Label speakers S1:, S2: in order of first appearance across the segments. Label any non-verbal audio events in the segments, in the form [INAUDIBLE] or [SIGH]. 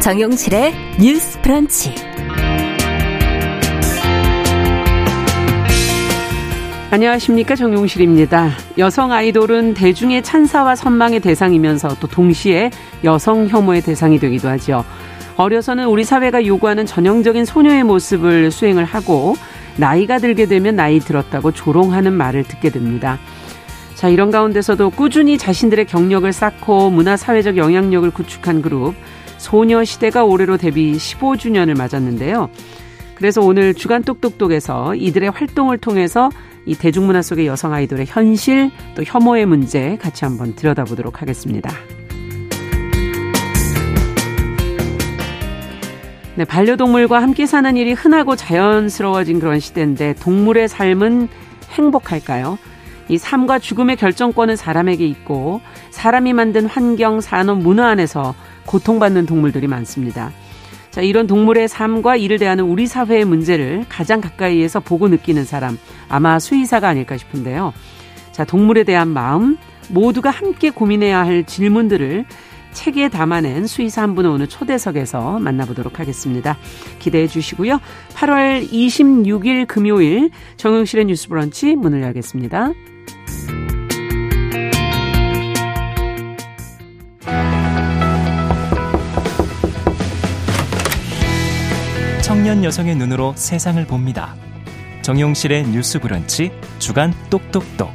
S1: 정용실의 뉴스 프런치.
S2: 안녕하십니까 정용실입니다. 여성 아이돌은 대중의 찬사와 선망의 대상이면서 또 동시에 여성 혐오의 대상이 되기도 하죠. 어려서는 우리 사회가 요구하는 전형적인 소녀의 모습을 수행을 하고 나이가 들게 되면 나이 들었다고 조롱하는 말을 듣게 됩니다. 자, 이런 가운데서도 꾸준히 자신들의 경력을 쌓고 문화 사회적 영향력을 구축한 그룹 소녀시대가 올해로 데뷔 15주년을 맞았는데요. 그래서 오늘 주간 똑똑똑에서 이들의 활동을 통해서 이 대중문화 속의 여성 아이돌의 현실 또 혐오의 문제 같이 한번 들여다보도록 하겠습니다. 네, 반려동물과 함께 사는 일이 흔하고 자연스러워진 그런 시대인데 동물의 삶은 행복할까요? 이 삶과 죽음의 결정권은 사람에게 있고 사람이 만든 환경, 산업, 문화 안에서 고통받는 동물들이 많습니다. 자, 이런 동물의 삶과 이를 대하는 우리 사회의 문제를 가장 가까이에서 보고 느끼는 사람, 아마 수의사가 아닐까 싶은데요. 자, 동물에 대한 마음, 모두가 함께 고민해야 할 질문들을 책에 담아낸 수의사 한 분을 오늘 초대석에서 만나보도록 하겠습니다. 기대해 주시고요. 8월 26일 금요일 정용실의 뉴스 브런치 문을 열겠습니다.
S3: 여성의 눈으로 세상을 봅니다. 정용실의 뉴스 브런치 주간 똑똑똑.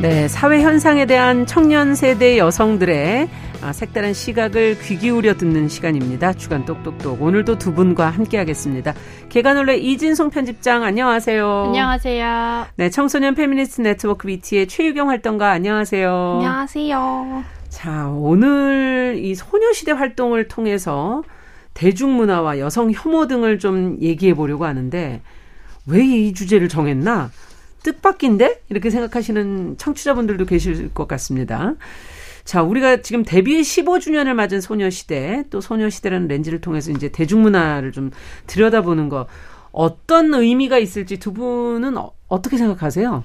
S2: 네, 사회 현상에 대한 청년 세대 여성들의 아, 색다른 시각을 귀 기울여 듣는 시간입니다. 주간 똑똑똑. 오늘도 두 분과 함께하겠습니다. 계간홀로 이진송 편집장 안녕하세요.
S4: 안녕하세요.
S2: 네, 청소년 페미니스트 네트워크 위티의 최유경 활동가 안녕하세요.
S4: 안녕하세요.
S2: 자, 오늘 이 소녀시대 활동을 통해서 대중문화와 여성 혐오 등을 좀 얘기해 보려고 하는데 왜 이 주제를 정했나? 뜻밖인데? 이렇게 생각하시는 청취자분들도 계실 것 같습니다. 자, 우리가 지금 데뷔 15주년을 맞은 소녀시대, 또 소녀시대라는 렌즈를 통해서 이제 대중문화를 좀 들여다보는 거 어떤 의미가 있을지 두 분은 어, 어떻게 생각하세요?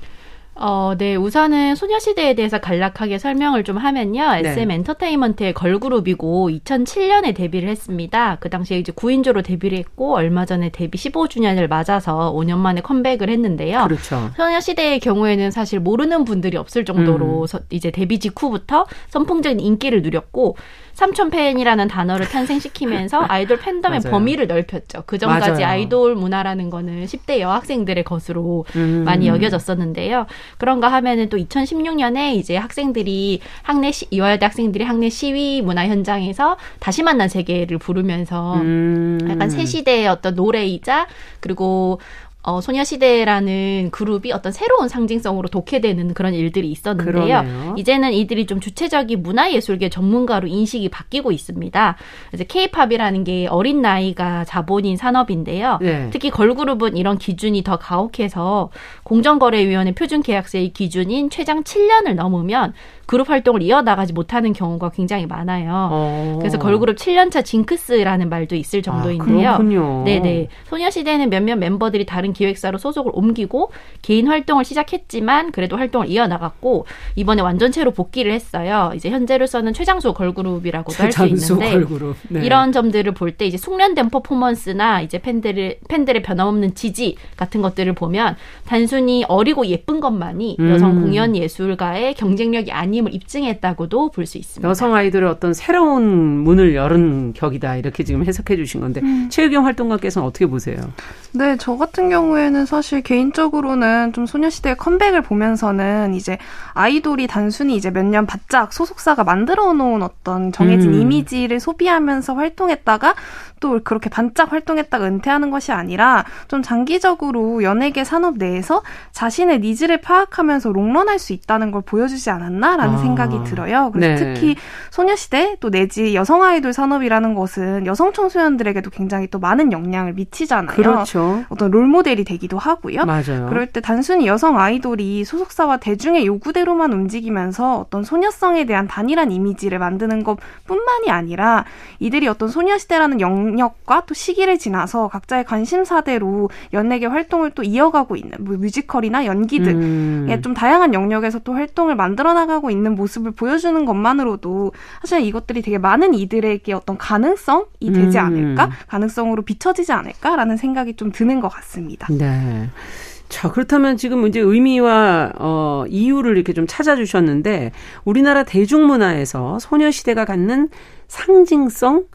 S4: 어, 네. 우선은 소녀시대에 대해서 간략하게 설명을 좀 하면요.
S2: 네.
S4: SM 엔터테인먼트의 걸그룹이고 2007년에 데뷔를 했습니다. 그 당시에 이제 9인조로 데뷔를 했고 얼마 전에 데뷔 15주년을 맞아서 5년 만에 컴백을 했는데요.
S2: 그렇죠.
S4: 소녀시대의 경우에는 사실 모르는 분들이 없을 정도로
S2: 음.
S4: 서- 이제 데뷔 직후부터 선풍적인 인기를 누렸고 삼촌 팬이라는 단어를 탄생시키면서 [LAUGHS] 아이돌 팬덤의. 범위를 넓혔죠. 그 전까지
S2: 맞아요.
S4: 아이돌 문화라는 거는 10대 여학생들의 것으로
S2: 음.
S4: 많이 여겨졌었는데요. 그런가 하면은 또 2016년에 이제 학생들이 학내 시, 이화여대 학생들이 학내 시위 문화 현장에서 다시 만난 세계를 부르면서
S2: 음.
S4: 약간 새 시대의 어떤 노래이자 그리고 어, 소녀시대라는 그룹이 어떤 새로운 상징성으로 독해되는 그런 일들이 있었는데요.
S2: 그러네요.
S4: 이제는 이들이 좀 주체적인 문화예술계 전문가로 인식이 바뀌고 있습니다. 이제 케이팝이라는 게 어린 나이가 자본인 산업인데요.
S2: 네.
S4: 특히 걸그룹은 이런 기준이 더 가혹해서 공정거래위원회 표준계약서의 기준인 최장 7년을 넘으면 그룹 활동을 이어나가지 못하는 경우가 굉장히 많아요.
S2: 어.
S4: 그래서 걸그룹 7년차 징크스라는 말도 있을 정도인데요.
S2: 아, 그렇군요.
S4: 네네. 소녀시대는 몇몇 멤버들이 다른 기획사로 소속을 옮기고 개인 활동을 시작했지만 그래도 활동을 이어나갔고 이번에 완전체로 복귀를 했어요. 이제 현재로서는 최장수 걸그룹이라고도 할 수 있는데
S2: 걸그룹. 네.
S4: 이런 점들을 볼 때 이제 숙련된 퍼포먼스나 이제 팬들을 팬들의 변함없는 지지 같은 것들을 보면 단순히 어리고 예쁜 것만이
S2: 음.
S4: 여성 공연 예술가의 경쟁력이 아 님을 입증했다고도 볼 수 있습니다.
S2: 여성 아이돌의 어떤 새로운 문을 열은 격이다 이렇게 지금 해석해 주신 건데
S4: 음.
S2: 최유경 활동가께서는 어떻게 보세요?
S5: 네, 저 같은 경우에는 사실 개인적으로는 좀 소녀시대 컴백을 보면서는 이제 아이돌이 단순히 이제 몇 년 바짝 소속사가 만들어 놓은 어떤 정해진
S2: 음.
S5: 이미지를 소비하면서 활동했다가 또 그렇게 반짝 활동했다가 은퇴하는 것이 아니라 좀 장기적으로 연예계 산업 내에서 자신의 needs를 파악하면서 롱런할 수 있다는 걸 보여주지 않았나라는
S2: 아.
S5: 생각이 들어요. 그래서
S2: 네.
S5: 특히 소녀시대 또 내지 여성 아이돌 산업이라는 것은 여성 청소년들에게도 굉장히 또 많은 영향을 미치잖아요.
S2: 그렇죠.
S5: 어떤 롤모델이 되기도 하고요.
S2: 맞아요.
S5: 그럴 때 단순히 여성 아이돌이 소속사와 대중의 요구대로만 움직이면서 어떤 소녀성에 대한 단일한 이미지를 만드는 것 뿐만이 아니라 이들이 어떤 소녀시대라는 영, 경력과 또 시기를 지나서 각자의 관심사대로 연예계 활동을 또 이어가고 있는 뭐 뮤지컬이나 연기 등의 음. 좀 다양한 영역에서 또 활동을 만들어 나가고 있는 모습을 보여주는 것만으로도 사실 이것들이 되게 많은 이들에게 어떤 가능성이 되지 음. 않을까 가능성으로 비춰지지 않을까라는 생각이 좀 드는 것 같습니다.
S2: 네. 자, 그렇다면 지금 이제 의미와 어 이유를 이렇게 좀 찾아주셨는데 우리나라 대중문화에서 소녀시대가 갖는 상징성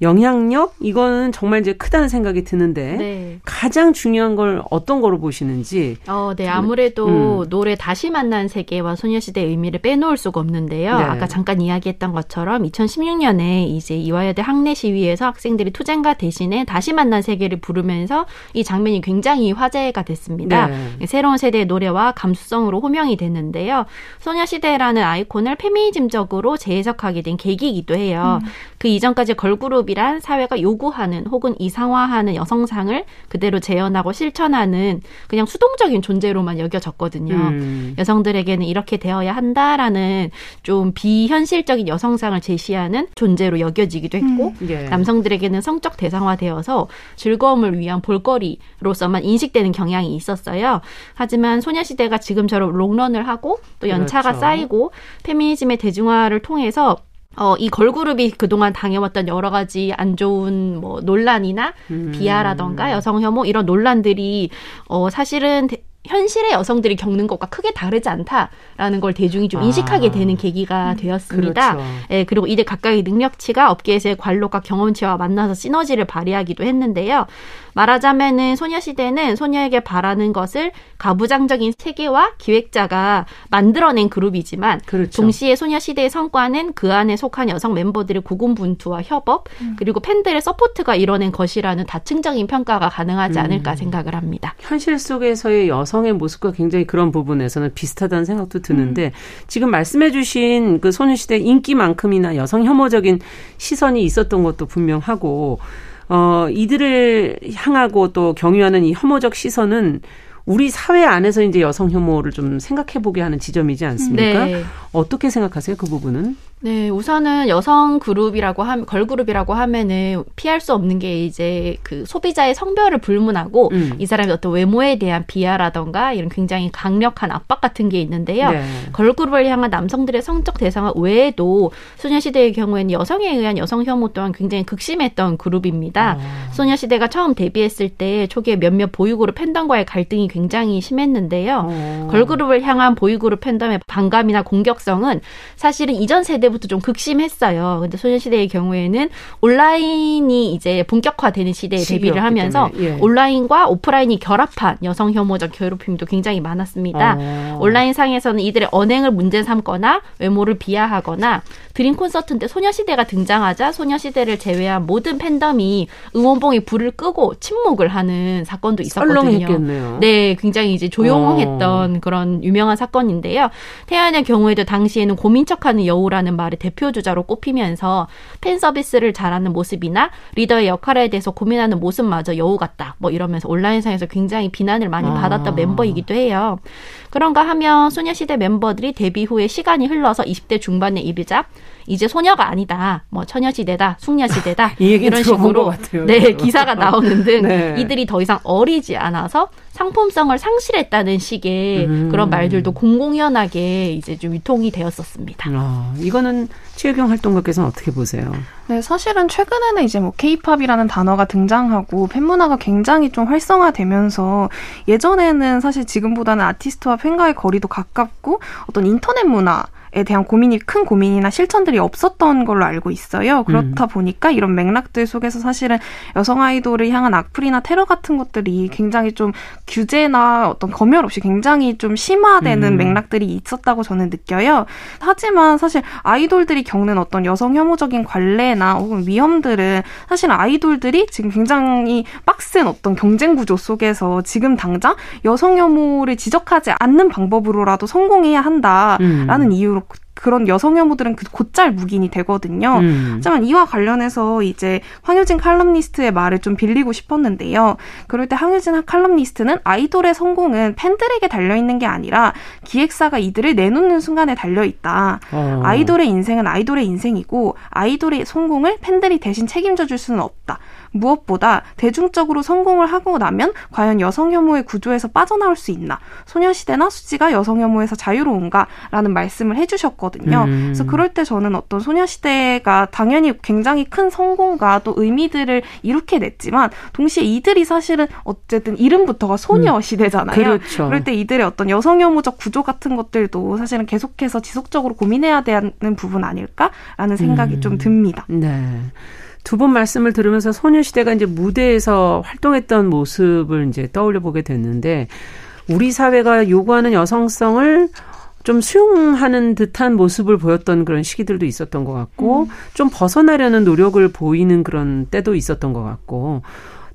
S2: 영향력 이거는 정말 이제 크다는 생각이 드는데 네. 가장 중요한 걸 어떤 거로 보시는지.
S4: 어, 네 아무래도 음. 노래 다시 만난 세계와 소녀시대의 의미를 빼놓을 수가 없는데요. 네. 아까 잠깐 이야기했던 것처럼 2016년에 이제 이화여대 학내 시위에서 학생들이 투쟁가 대신에 다시 만난 세계를 부르면서 이 장면이 굉장히 화제가 됐습니다. 네. 새로운 세대의 노래와 감수성으로 호명이 됐는데요. 소녀시대라는 아이콘을 페미니즘적으로 재해석하게 된 계기이기도 해요. 음. 그 이전까지 걸그룹 직업이란 사회가 요구하는 혹은 이상화하는 여성상을 그대로 재현하고 실천하는 그냥 수동적인 존재로만 여겨졌거든요. 음. 여성들에게는 이렇게 되어야 한다라는 좀 비현실적인 여성상을 제시하는 존재로 여겨지기도 했고 음. 예. 남성들에게는 성적 대상화되어서 즐거움을 위한 볼거리로서만 인식되는 경향이 있었어요. 하지만 소녀시대가 지금처럼 롱런을 하고 또 연차가 그렇죠. 쌓이고 페미니즘의 대중화를 통해서 어, 이 걸그룹이 그동안 당해왔던 여러 가지 안 좋은 뭐 논란이나 음. 비하라던가 여성 혐오 이런 논란들이 어, 사실은 현실의 여성들이 겪는 것과 크게 다르지 않다라는 걸 대중이 좀 인식하게 아. 되는 계기가 음, 되었습니다. 그렇죠. 예, 그리고 이들 각각의 능력치가 업계에서의 관록과 경험치와 만나서 시너지를 발휘하기도 했는데요. 말하자면은 소녀시대는 소녀에게 바라는 것을 가부장적인 세계와 기획자가 만들어낸 그룹이지만 그렇죠. 동시에 소녀시대의 성과는 그 안에 속한 여성 멤버들의 고군분투와 협업 음. 그리고 팬들의 support가 이뤄낸 것이라는 다층적인 평가가 가능하지 않을까 음. 생각을 합니다.
S2: 현실 속에서의 여 성의 모습과 굉장히 그런 부분에서는 비슷하다는 생각도 드는데 음. 지금 말씀해주신 그 소녀시대 인기만큼이나 여성 혐오적인 시선이 있었던 것도 분명하고 어, 이들을 향하고 또 경유하는 이 혐오적 시선은 우리 사회 안에서 이제 여성 혐오를 좀 생각해 보게 하는 지점이지 않습니까? 네. 어떻게 생각하세요? 그 부분은?
S4: 네, 우선은 여성 그룹이라고 하면 걸그룹이라고 하면은 피할 수 없는 게 이제 그 소비자의 성별을 불문하고 음. 이 사람의 어떤 외모에 대한 비하라던가 이런 굉장히 강력한 압박 같은 게 있는데요. 네. 걸그룹을 향한 남성들의 성적 대상화 외에도 소녀시대의 경우에는 여성에 의한 여성 혐오 또한 굉장히 극심했던 그룹입니다. 아. 소녀시대가 처음 데뷔했을 때 초기에 몇몇 보이그룹 팬덤과의 갈등이 굉장히 심했는데요. 아. 걸그룹을 향한 보이그룹 팬덤의 반감이나 공격성은 사실은 이전 세대 때부터 좀 극심했어요. 근데 소녀시대의 경우에는 온라인이 이제 본격화되는 시대에 데뷔를 하면서 예. 온라인과 오프라인이 결합한 여성 혐오적 괴롭힘도 굉장히 많았습니다. 어. 온라인 상에서는 이들의 언행을 문제 삼거나 외모를 비하하거나 드림 콘서트인데 소녀시대가 등장하자 소녀시대를 제외한 모든 팬덤이 응원봉에 불을 끄고 침묵을 하는 사건도 있었거든요.
S2: 네,
S4: 굉장히 이제 조용했던 어. 그런 유명한 사건인데요. 태연의 경우에도 당시에는 고민척하는 여우라는 말의 대표 주자로 꼽히면서 팬 서비스를 잘하는 모습이나 리더의 역할에 대해서 고민하는 모습마저 여우 같다. 뭐 이러면서 온라인상에서 굉장히 비난을 많이 아. 받았던 멤버이기도 해요. 그런가 하면 소녀시대 멤버들이 데뷔 후에 시간이 흘러서 20대 중반의 이비작 이제 소녀가 아니다. 뭐 처녀시대다, 숙녀시대다 [LAUGHS]
S2: 이런 식으로
S4: 네 기사가 나오는 등 [LAUGHS] 네. 이들이 더 이상 어리지 않아서 상품성을 상실했다는 식의 음. 그런 말들도 공공연하게 이제 좀 유통이 되었었습니다.
S2: 아, 이거는 최경 활동가께서는 어떻게 보세요?
S5: 네, 사실은 최근에는 이제 뭐 케이팝이라는 단어가 등장하고 팬문화가 굉장히 좀 활성화되면서 예전에는 사실 지금보다는 아티스트와 팬과의 거리도 가깝고 어떤 인터넷 문화 에 대한 고민이 큰 고민이나 실천들이 없었던 걸로 알고 있어요. 그렇다 음. 보니까 이런 맥락들 속에서 사실은 여성 아이돌을 향한 악플이나 테러 같은 것들이 굉장히 좀 규제나 어떤 검열 없이 굉장히 좀 심화되는 음. 맥락들이 있었다고 저는 느껴요. 하지만 사실 아이돌들이 겪는 어떤 여성 혐오적인 관례나 혹은 위험들은 사실 아이돌들이 지금 굉장히 빡센 어떤 경쟁 구조 속에서 지금 당장 여성 혐오를 지적하지 않는 방법으로라도 성공해야 한다라는 음. 이유로 그런 여성 혐오들은 그 곧잘 묵인이 되거든요.
S2: 음.
S5: 하지만 이와 관련해서 이제 황효진 칼럼니스트의 말을 좀 빌리고 싶었는데요. 그럴 때 황효진 칼럼니스트는 아이돌의 성공은 팬들에게 달려 있는 게 아니라 기획사가 이들을 내놓는 순간에 달려 있다.
S2: 어.
S5: 아이돌의 인생은 아이돌의 인생이고 아이돌의 성공을 팬들이 대신 책임져 줄 수는 없다. 무엇보다 대중적으로 성공을 하고 나면 과연 여성 혐오의 구조에서 빠져나올 수 있나? 소녀시대나 수지가 여성 혐오에서 자유로운가라는 말씀을 해주셨거든요.
S2: 음.
S5: 그래서 그럴 때 저는 어떤 소녀시대가 당연히 굉장히 큰 성공과 또 의미들을 이룩해 냈지만 동시에 이들이 사실은 어쨌든 이름부터가 소녀시대잖아요.
S2: 그렇죠.
S5: 그럴 때 이들의 어떤 여성 혐오적 구조 같은 것들도 사실은 계속해서 지속적으로 고민해야 되는 부분 아닐까라는 생각이
S2: 음.
S5: 좀 듭니다.
S2: 네. 두 분 말씀을 들으면서 소녀시대가 이제 무대에서 활동했던 모습을 이제 떠올려 보게 됐는데 우리 사회가 요구하는 여성성을 좀 수용하는 듯한 모습을 보였던 그런 시기들도 있었던 것 같고
S5: 음.
S2: 좀 벗어나려는 노력을 보이는 그런 때도 있었던 것 같고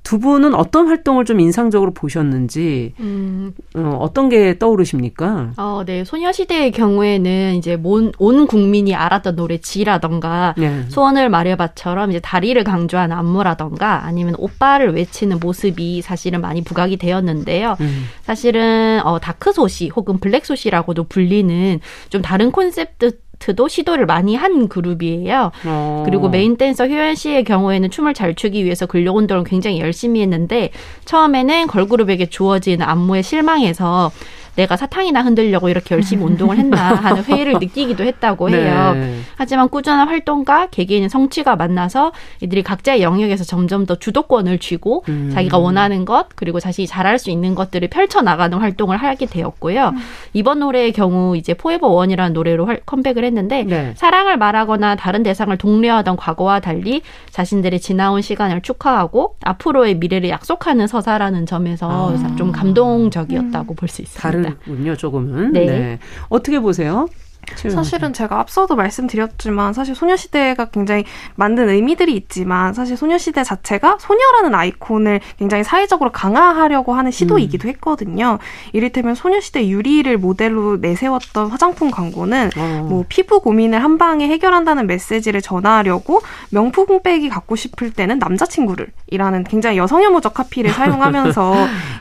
S2: 두 분은 어떤 활동을 좀 인상적으로 보셨는지
S4: 음,
S2: 어, 어떤 게 떠오르십니까?
S4: 어, 네. 소녀시대의 경우에는 이제 온, 온 국민이 알았던 노래 지라던가
S2: 네.
S4: 소원을 말해봐처럼 이제 다리를 강조하는 안무라던가 아니면 오빠를 외치는 모습이 사실은 많이 부각이 되었는데요.
S2: 음.
S4: 사실은 어, 다크소시 혹은 블랙소시라고도 불리는 좀 다른 콘셉트 도 시도를 많이 한 그룹이에요.
S2: 어.
S4: 그리고 main dancer 효연 씨의 경우에는 춤을 잘 추기 위해서 근력 운동을 굉장히 열심히 했는데 처음에는 걸그룹에게 주어진 안무에 실망해서 내가 사탕이나 흔들려고 이렇게 열심히 [LAUGHS] 운동을 했나 하는 회의를 느끼기도 했다고 해요.
S2: 네.
S4: 하지만 꾸준한 활동과 개개인의 성취가 만나서 이들이 각자의 영역에서 점점 더 주도권을 쥐고
S2: 음.
S4: 자기가 원하는 것 그리고 자신이 잘할 수 있는 것들을 펼쳐 나가는 활동을 하게 되었고요. 이번 노래의 경우 이제 포에버 원이라는 노래로 활- 컴백을 했는데
S2: 네.
S4: 사랑을 말하거나 다른 대상을 독려하던 과거와 달리 자신들의 지나온 시간을 축하하고 앞으로의 미래를 약속하는 서사라는 점에서
S2: 아.
S4: 좀 감동적이었다고 볼수 있습니다.
S2: 다르군요, 조금은.
S4: 네.
S2: 어떻게 보세요?
S5: 사실은 제가 앞서도 말씀드렸지만 사실 소녀시대가 굉장히 만든 의미들이 있지만 사실 소녀시대 자체가 소녀라는 아이콘을 굉장히 사회적으로 강화하려고 하는 시도이기도 했거든요. 이를테면 소녀시대 유리를 모델로 내세웠던 화장품 광고는
S2: 어.
S5: 뭐 피부 고민을 한 방에 해결한다는 메시지를 전하려고 명품 백이 갖고 싶을 때는 남자친구를 이라는 굉장히 여성혐오적 카피를 [LAUGHS] 사용하면서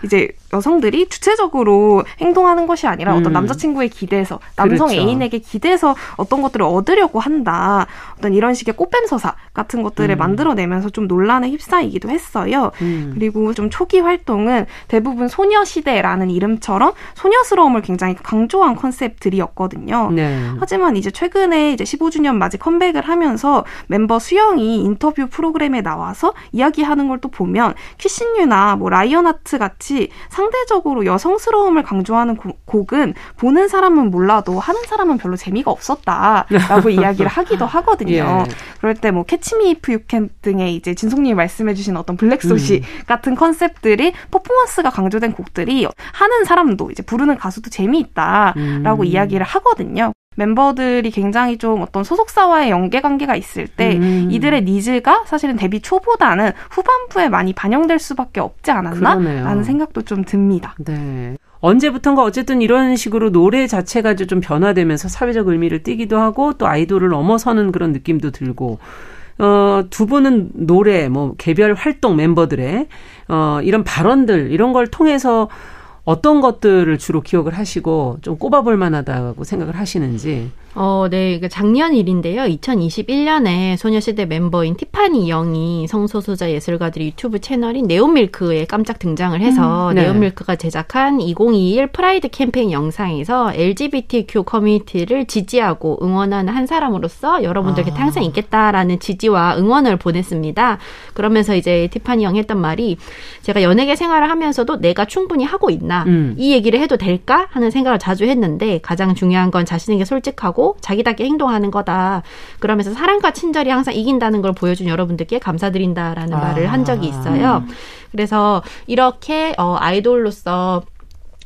S5: 이제 여성들이 주체적으로 행동하는 것이 아니라 어떤
S2: 음.
S5: 남자친구에 기대서 남성
S2: 그렇죠.
S5: 애인에게 기대서 어떤 것들을 얻으려고 한다. 어떤 이런 식의 꽃뱀 서사 같은 것들을
S2: 음.
S5: 만들어내면서 좀 논란에 휩싸이기도 했어요.
S2: 음.
S5: 그리고 좀 초기 활동은 대부분 소녀시대라는 이름처럼 소녀스러움을 굉장히 강조한 컨셉들이었거든요.
S2: 네.
S5: 하지만 이제 최근에 이제 15주년 맞이 컴백을 하면서 멤버 수영이 인터뷰 프로그램에 나와서 이야기하는 걸 또 보면 Kissing You나 뭐 Lion Heart 같이 상대적으로 여성스러움을 강조하는 고- 곡은 보는 사람은 몰라도 하는 사람은 별로 재미가 없었다라고 [LAUGHS] 이야기를 하기도 하거든요.
S2: 예.
S5: 그럴 때 뭐 Catch Me If You Can 등의 이제 진송님이 말씀해주신 어떤 Black 소시
S2: 음.
S5: 같은 컨셉들이 퍼포먼스가 강조된 곡들이 하는 사람도 이제 부르는 가수도 재미있다라고
S2: 음.
S5: 이야기를 하거든요. 멤버들이 굉장히 좀 어떤 소속사와의 연계 관계가 있을 때
S2: 음.
S5: 이들의 needs가 사실은 데뷔 초보다는 후반부에 많이 반영될 수밖에 없지 않았나?
S2: 그러네요.
S5: 라는 생각도 좀 듭니다.
S2: 네. 언제부턴가 어쨌든 이런 식으로 노래 자체가 좀 변화되면서 사회적 의미를 띠기도 하고 또 아이돌을 넘어서는 그런 느낌도 들고 어, 두 분은 노래, 뭐, 개별 활동 멤버들의, 어, 이런 발언들, 이런 걸 통해서 어떤 것들을 주로 기억을 하시고 좀 꼽아볼 만하다고 생각을 하시는지.
S4: 어, 네. 그 작년 일인데요. 2021년에 소녀시대 멤버인 티파니 영이 성소수자 예술가들이 유튜브 채널인 네온밀크에 깜짝 등장을 해서
S2: 음, 네.
S4: 네온밀크가 제작한 2021 Pride 캠페인 영상에서 LGBTQ 커뮤니티를 지지하고 응원하는 한 사람으로서 여러분들께
S2: 아.
S4: 항상 있겠다라는 지지와 응원을 보냈습니다. 그러면서 이제 티파니 영이 했던 말이 제가 연예계 생활을 하면서도 내가 충분히 하고 있나
S2: 음.
S4: 이 얘기를 해도 될까 하는 생각을 자주 했는데 가장 중요한 건 자신에게 솔직하고 자기답게 행동하는 거다. 그러면서 사랑과 친절이 항상 이긴다는 걸 보여준 여러분들께 감사드린다라는
S2: 아.
S4: 말을 한 적이 있어요. 그래서 이렇게 어, 아이돌로서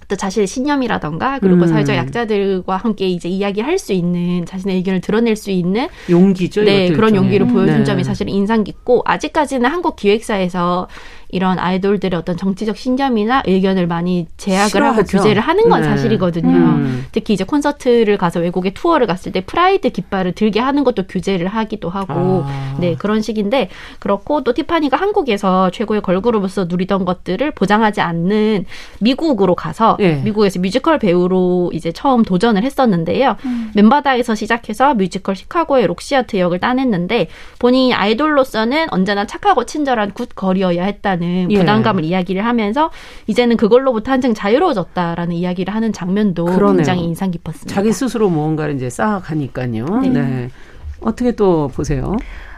S4: 또 자신의 신념이라던가 그리고
S2: 음.
S4: 사회적 약자들과 함께 이제 이야기할 수 있는 자신의 의견을 드러낼 수 있는
S2: 용기죠.
S4: 네, 그런. 용기를 보여준
S2: 네.
S4: 점이 사실 인상 깊고 아직까지는 한국 기획사에서 이런 아이돌들의 어떤 정치적 신념이나 의견을 많이 제약을 하고
S2: 싫어하죠.
S4: 규제를 하는 건
S2: 네.
S4: 사실이거든요.
S2: 음.
S4: 특히 이제 콘서트를 가서 외국에 투어를 갔을 때 pride 깃발을 들게 하는 것도 규제를 하기도 하고
S2: 아.
S4: 네 그런 식인데 그렇고 또 티파니가 한국에서 최고의 걸그룹으로서 누리던 것들을 보장하지 않는 미국으로 가서
S2: 예.
S4: 미국에서 뮤지컬 배우로 이제 처음 도전을 했었는데요. 맨바닥에서 시작해서 뮤지컬 시카고의 록시 하트 역을 따냈는데 본인이 아이돌로서는 언제나 착하고 친절한 good girl이어야 했다 는
S2: 예.
S4: 부담감을 이야기를 하면서 이제는 그걸로부터 한층 자유로워졌다라는 이야기를 하는 장면도
S2: 그러네요.
S4: 굉장히 인상 깊었습니다.
S2: 자기 스스로 무언가를 이제 쌓아가니까요.
S4: 네.
S2: 네. 어떻게 또 보세요?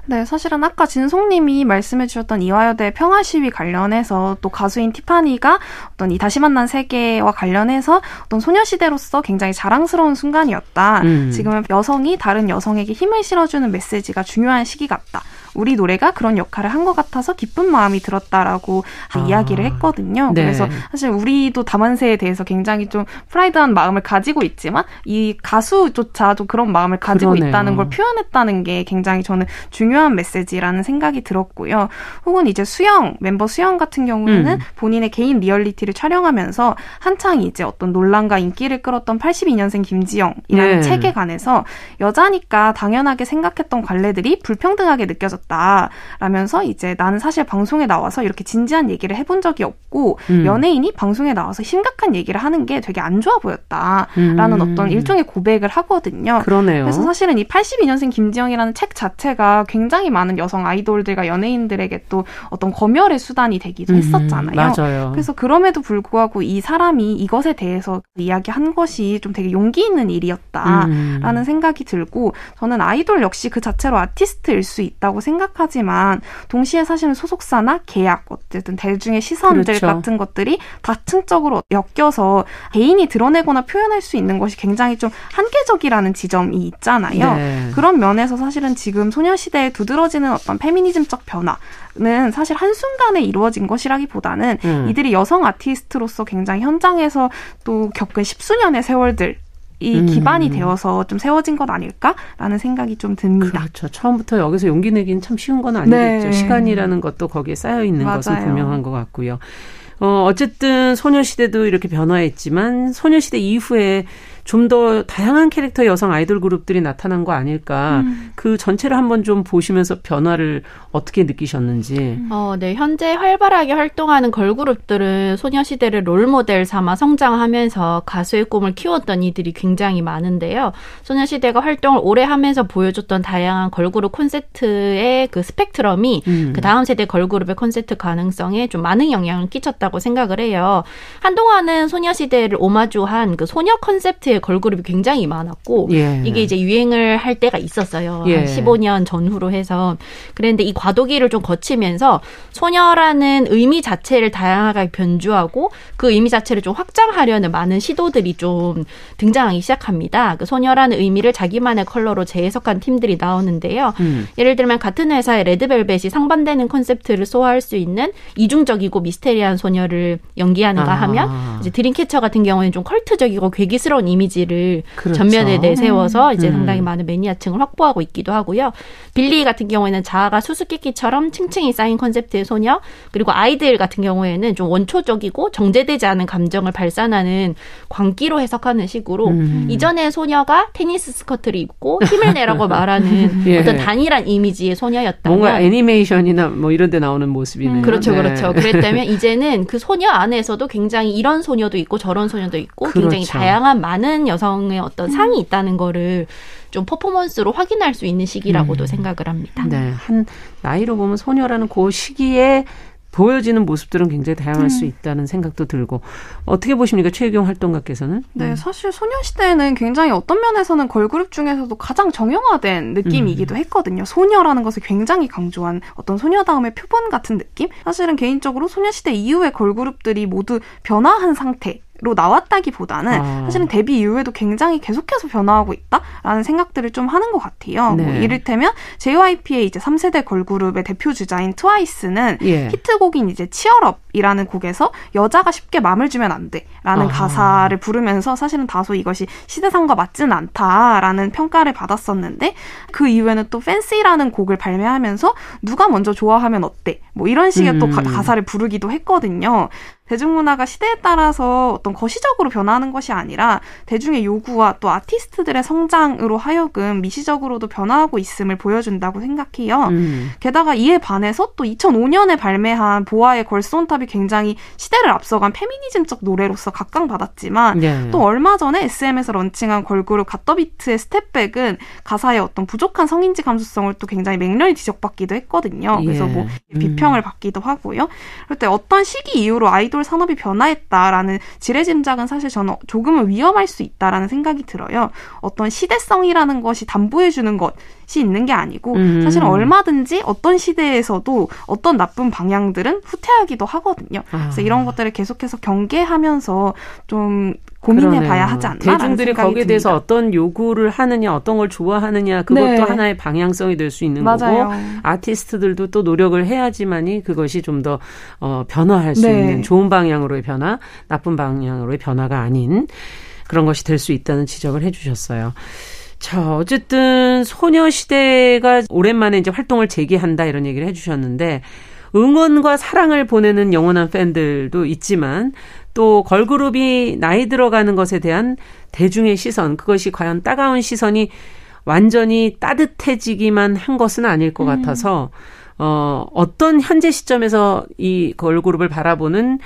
S5: 네, 사실은 아까 진송님이 말씀해 주셨던 이화여대 평화 시위 관련해서 또 가수인 티파니가 어떤 이 다시 만난 세계와 관련해서 어떤 소녀시대로서 굉장히 자랑스러운 순간이었다.
S2: 음.
S5: 지금은 여성이 다른 여성에게 힘을 실어주는 메시지가 중요한 시기 같다. 우리 노래가 그런 역할을 한 것 같아서 기쁜 마음이 들었다라고
S2: 아.
S5: 이야기를 했거든요.
S2: 네.
S5: 그래서 사실 우리도 다만세에 대해서 굉장히 좀 프라이드한 마음을 가지고 있지만 이 가수조차 좀 그런 마음을 가지고
S2: 그러네요.
S5: 있다는 걸 표현했다는 게 굉장히 저는 중요한 메시지라는 생각이 들었고요. 혹은 이제 수영 멤버 수영 같은 경우에는
S2: 음.
S5: 본인의 개인 리얼리티를 촬영하면서 한창 이제 어떤 논란과 인기를 끌었던 82년생 김지영이라는
S2: 네.
S5: 책에 관해서 여자니까 당연하게 생각했던 관례들이 불평등하게 느껴졌 다 라면서 이제 나는 사실 방송에 나와서 이렇게 진지한 얘기를 해본 적이 없고
S2: 음.
S5: 연예인이 방송에 나와서 심각한 얘기를 하는 게 되게 안 좋아 보였다라는
S2: 음.
S5: 어떤 일종의 고백을 하거든요.
S2: 그러네요.
S5: 그래서 사실은 이 82년생 김지영이라는 책 자체가 굉장히 많은 여성 아이돌들과 연예인들에게 또 어떤 검열의 수단이 되기도
S2: 음,
S5: 했었잖아요.
S2: 맞아요.
S5: 그래서 그럼에도 불구하고 이 사람이 이것에 대해서 이야기한 것이 좀 되게 용기 있는 일이었다라는
S2: 음.
S5: 생각이 들고 저는 아이돌 역시 그 자체로 아티스트일 수 있다고 생각 하지만 동시에 사실은 소속사나 계약 어쨌든 대중의 시선들
S2: 그렇죠.
S5: 같은 것들이 다층적으로 엮여서 개인이 드러내거나 표현할 수 있는 것이 굉장히 좀 한계적이라는 지점이 있잖아요.
S2: 네.
S5: 그런 면에서 사실은 지금 소녀시대에 두드러지는 어떤 페미니즘적 변화 는 사실 한순간에 이루어진 것이라기보다는
S2: 음.
S5: 이들이 여성 아티스트로서 굉장히 현장에서 또 겪은 십수년의 세월들 이
S2: 음.
S5: 기반이 되어서 좀 세워진 것 아닐까라는 생각이 좀 듭니다.
S2: 그렇죠. 처음부터 여기서 용기 내기는 참 쉬운 건 아니겠죠.
S5: 네.
S2: 시간이라는 것도 거기에 쌓여 있는 것은
S5: 맞아요.
S2: 분명한 것 같고요. 어, 어쨌든 소녀시대도 이렇게 변화했지만 소녀시대 이후에 좀 더 다양한 캐릭터 여성 아이돌 그룹들이 나타난 거 아닐까.
S5: 음.
S2: 그 전체를 한번 좀 보시면서 변화를 어떻게 느끼셨는지.
S4: 어, 네. 현재 활발하게 활동하는 걸그룹들은 소녀시대를 롤모델 삼아 성장하면서 가수의 꿈을 키웠던 이들이 굉장히 많은데요. 소녀시대가 활동을 오래 하면서 보여줬던 다양한 걸그룹 콘셉트의 그 스펙트럼이
S2: 음.
S4: 그 다음 세대 걸그룹의 콘셉트 가능성에 좀 많은 영향을 끼쳤다고 생각을 해요. 한동안은 소녀시대를 오마주한 그 소녀 콘셉트의 걸그룹이 굉장히 많았고
S2: 예.
S4: 이게 이제 유행을 할 때가 있었어요.
S2: 예.
S4: 한 15년 전후로 해서. 그랬는데 이 과도기를 좀 거치면서 소녀라는 의미 자체를 다양하게 변주하고 그 의미 자체를 좀 확장하려는 많은 시도들이 좀 등장하기 시작합니다. 그 소녀라는 의미를 자기만의 컬러로 재해석한 팀들이 나오는데요.
S2: 음.
S4: 예를 들면 같은 회사의 레드벨벳이 상반되는 콘셉트를 소화할 수 있는 이중적이고 미스테리한 소녀를 연기하는가
S2: 아.
S4: 하면 이제 드림캐쳐 같은 경우에는 좀 컬트적이고 괴기스러운 이미지 를
S2: 그렇죠.
S4: 전면에 내세워서 이제
S2: 음.
S4: 상당히 많은 매니아층을 확보하고 있기도 하고요. 빌리 같은 경우에는 자아가 수수께끼처럼 층층이 쌓인 콘셉트의 소녀, 그리고 아이들 같은 경우에는 좀 원초적이고 정제되지 않은 감정을 발산하는 광기로 해석하는 식으로
S2: 음.
S4: 이전에 소녀가 테니스 스커트를 입고 힘을 내라고 [LAUGHS] 말하는
S2: 예.
S4: 어떤 단일한 이미지의 소녀였다면
S2: 뭔가 애니메이션이나 뭐 이런 데 나오는 모습이네요.
S5: 음,
S4: 그렇죠,
S2: 네.
S4: 그렇죠. [LAUGHS] 그랬다면 이제는 그 소녀 안에서도 굉장히 이런 소녀도 있고 저런 소녀도 있고 굉장히
S2: 그렇죠.
S4: 다양한 많은 여성의 어떤 상이 있다는 거를 좀 퍼포먼스로 확인할 수 있는 시기라고도 생각을 합니다.
S2: 네, 한 나이로 보면 소녀라는 그 시기에 보여지는 모습들은 굉장히 다양할 수 있다는 생각도 들고 어떻게 보십니까 최유경 활동가께서는?
S5: 네, 사실 소녀시대는 굉장히 어떤 면에서는 걸그룹 중에서도 가장 정형화된 느낌이기도 했거든요. 소녀라는 것을 굉장히 강조한 어떤 소녀다움의 표본 같은 느낌? 사실은 개인적으로 소녀시대 이후의 걸그룹들이 모두 변화한 상태. 로 나왔다기보다는
S2: 아.
S5: 사실은 데뷔 이후에도 굉장히 계속해서 변화하고 있다라는 생각들을 좀 하는 것 같아요.
S2: 네.
S5: 뭐 이를테면 JYP의 이제 3세대 걸그룹의 대표 주자인 트와이스는
S2: 예.
S5: 히트곡인 이제 Cheer Up이라는 곡에서 여자가 쉽게 맘을 주면 안 돼라는
S2: 아하.
S5: 가사를 부르면서 사실은 다소 이것이 시대상과 맞지는 않다라는 평가를 받았었는데 그 이후에는 또 Fancy라는 곡을 발매하면서 누가 먼저 좋아하면 어때 뭐 이런 식의 또
S2: 음.
S5: 가, 가사를 부르기도 했거든요. 대중문화가 시대에 따라서 어떤 거시적으로 변하는 것이 아니라 대중의 요구와 또 아티스트들의 성장으로 하여금 미시적으로도 변화하고 있음을 보여준다고 생각해요.
S2: 음.
S5: 게다가 이에 반해서 또 2005년에 발매한 보아의 Girls On Top이 굉장히 시대를 앞서간 페미니즘적 노래로서 각광받았지만
S2: 예.
S5: 또 얼마 전에 SM에서 런칭한 걸그룹 갓더비트의 스텝백은 가사의 어떤 부족한 성인지 감수성을 또 굉장히 맹렬히 지적받기도 했거든요. 그래서
S2: 예.
S5: 뭐
S2: 음.
S5: 비평을 받기도 하고요. 그럴 때 어떤 시기 이후로 아이돌 산업이 변화했다라는 지레 짐작은 사실 저는 조금은 위험할 수 있다라는 생각이 들어요. 어떤 시대성이라는 것이 담보해주는 것이 있는 게 아니고
S2: 음.
S5: 사실은 얼마든지 어떤 시대에서도 어떤 나쁜 방향들은 후퇴하기도 하거든요. 그래서
S2: 아.
S5: 이런 것들을 계속해서 경계하면서 좀 고민해. 봐야 하지 않나
S2: 대중들이 거기에 대해서 어떤 요구를 하느냐, 어떤 걸 좋아하느냐, 그것도
S5: 네.
S2: 하나의 방향성이 될 수 있는
S5: 맞아요.
S2: 거고, 아티스트들도 또 노력을 해야지만이 그것이 좀 더 어, 변화할 수
S5: 네.
S2: 있는 좋은 방향으로의 변화, 나쁜 방향으로의 변화가 아닌 그런 것이 될 수 있다는 지적을 해주셨어요. 자, 어쨌든 소녀시대가 오랜만에 이제 활동을 재개한다 이런 얘기를 해주셨는데 응원과 사랑을 보내는 영원한 팬들도 있지만 또 걸그룹이 나이 들어가는 것에 대한 대중의 시선, 그것이 과연 따가운 시선이 완전히 따뜻해지기만 한 것은 아닐 것 같아서 어, 어떤 현재 시점에서 이 걸그룹을 바라보는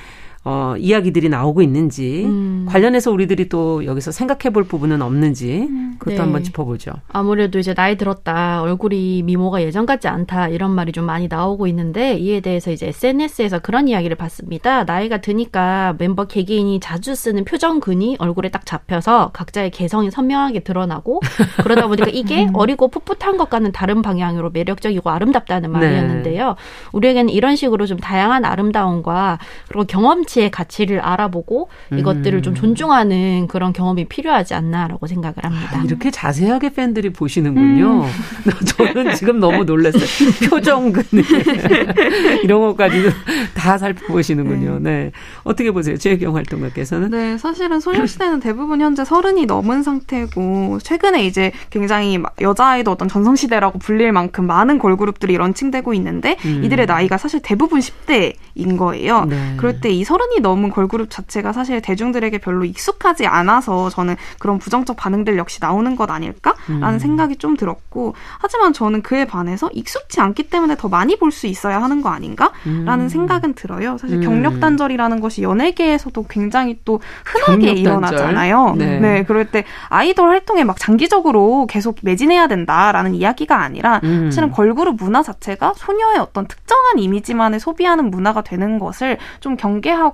S2: 어, 이야기들이 나오고 있는지
S4: 음.
S2: 관련해서 우리들이 또 여기서 생각해 볼 부분은 없는지 그것도
S4: 네.
S2: 한번 짚어보죠.
S4: 아무래도 이제 나이 들었다, 얼굴이 미모가 예전 같지 않다 이런 말이 좀 많이 나오고 있는데 이에 대해서 이제 SNS에서 그런 이야기를 봤습니다. 나이가 드니까 멤버 개개인이 자주 쓰는 표정근이 얼굴에 딱 잡혀서 각자의 개성이 선명하게 드러나고 그러다 보니까 이게 [LAUGHS] 어리고 풋풋한 것과는 다른 방향으로 매력적이고 아름답다는
S2: 네.
S4: 말이었는데요. 우리에게는 이런 식으로 좀 다양한 아름다움과 그리고 경험치 의 가치를 알아보고 이것들을 좀 존중하는 그런 경험이 필요하지 않나라고 생각을 합니다.
S2: 아, 이렇게 자세하게 팬들이 보시는군요. [LAUGHS] 저는 지금 너무 놀랐어요. 표정근 [LAUGHS] 이런 것까지도 다 살펴보시는군요. 네. 어떻게 보세요? 재경 활동가께서는?
S5: 네, 사실은 소녀시대는 대부분 현재 서른이 넘은 상태고 최근에 이제 굉장히 막 여자아이도 어떤 전성시대라고 불릴 만큼 많은 걸그룹들이 런칭되고 있는데
S2: 음.
S5: 이들의 나이가 사실 대부분 10대인 거예요.
S2: 네.
S5: 그럴 때 이 서른 이 넘은 걸그룹 자체가 사실 대중들에게 별로 익숙하지 않아서 저는 그런 부정적 반응들 역시 나오는 것 아닐까라는
S2: 음.
S5: 생각이 좀 들었고 하지만 저는 그에 반해서 익숙치 않기 때문에 더 많이 볼 수 있어야 하는 거 아닌가라는
S2: 음.
S5: 생각은 들어요. 사실
S2: 음.
S5: 경력 단절이라는 것이 연예계에서도 굉장히 또 흔하게. 일어나잖아요.
S2: 네.
S5: 네. 그럴 때 아이돌 활동에 막 장기적으로 계속 매진해야 된다라는 이야기가 아니라
S2: 음.
S5: 사실은 걸그룹 문화 자체가 소녀의 어떤 특정한 이미지만을 소비하는 문화가 되는 것을 좀 경계하고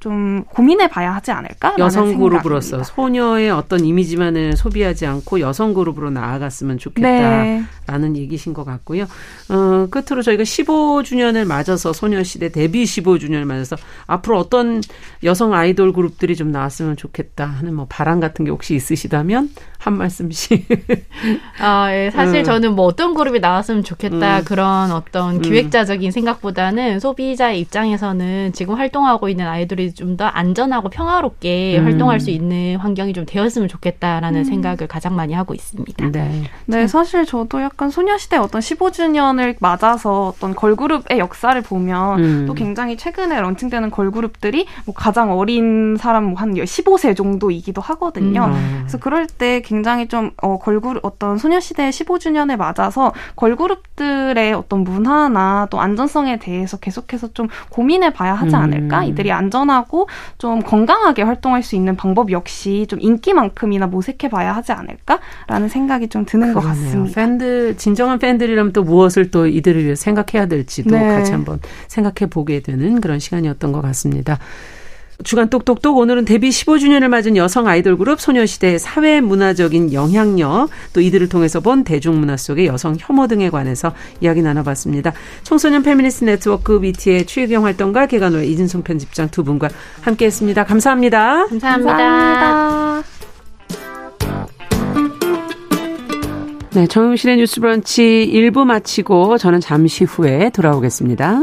S5: 좀 고민해 봐야 하지 않을까?
S2: 여성 그룹으로서 소녀의 어떤 이미지만을 소비하지 않고 여성 그룹으로 나아갔으면 좋겠다라는
S5: 네.
S2: 얘기신 것 같고요. 어, 끝으로 저희가 15주년을 맞아서 소녀시대 데뷔 15주년을 맞아서 앞으로 어떤 여성 아이돌 그룹들이 좀 나왔으면 좋겠다 하는 뭐 바람 같은 게 혹시 있으시다면 한 말씀씩. [LAUGHS]
S4: 아, 예. 사실
S2: 음.
S4: 저는 뭐 어떤 그룹이 나왔으면 좋겠다
S2: 음.
S4: 그런 어떤
S2: 음.
S4: 기획자적인 생각보다는 소비자의 입장에서는 지금 활동하고 있는 아이돌이 좀 더 안전하고 평화롭게
S2: 음.
S4: 활동할 수 있는 환경이 좀 되었으면 좋겠다라는 생각을 가장 많이 하고 있습니다.
S2: 네.
S5: 네, 사실 저도 약간 소녀시대 어떤 15주년을 맞아서 어떤 걸그룹의 역사를 보면
S2: 음.
S5: 또 굉장히 최근에 런칭되는 걸그룹들이 뭐 가장 어린 사람 뭐한 15세 정도이기도 하거든요.
S2: 음.
S5: 그래서 그럴 때 굉장히 좀 어, 걸그룹 어떤 소녀시대 15주년에 맞아서 걸그룹들의 어떤 문화나 또 안전성에 대해서 계속해서 좀 고민해 봐야 하지
S2: 음.
S5: 않을까? 이들이 안전하고 좀 건강하게 활동할 수 있는 방법 역시 좀 인기만큼이나 모색해 봐야 하지 않을까라는 생각이 좀 드는 것
S2: 그러네요.
S5: 같습니다.
S2: 팬들 진정한 팬들이라면 또 무엇을 또 이들을 위해 생각해야 될지도
S5: 네.
S2: 같이 한번 생각해 보게 되는 그런 시간이었던 것 같습니다. 주간 똑똑똑 오늘은 데뷔 15주년을 맞은 여성 아이돌 그룹 소녀시대의 사회 문화적인 영향력 또 이들을 통해서 본 대중문화 속의 여성 혐오 등에 관해서 이야기 나눠봤습니다. 청소년 페미니스트 네트워크 위티의 추유경 활동가 계간 홀로 이진송 편집장 두 분과 함께했습니다. 감사합니다.
S4: 감사합니다.
S5: 감사합니다.
S2: 네, 정용실의 뉴스 브런치 1부 마치고 저는 잠시 후에 돌아오겠습니다.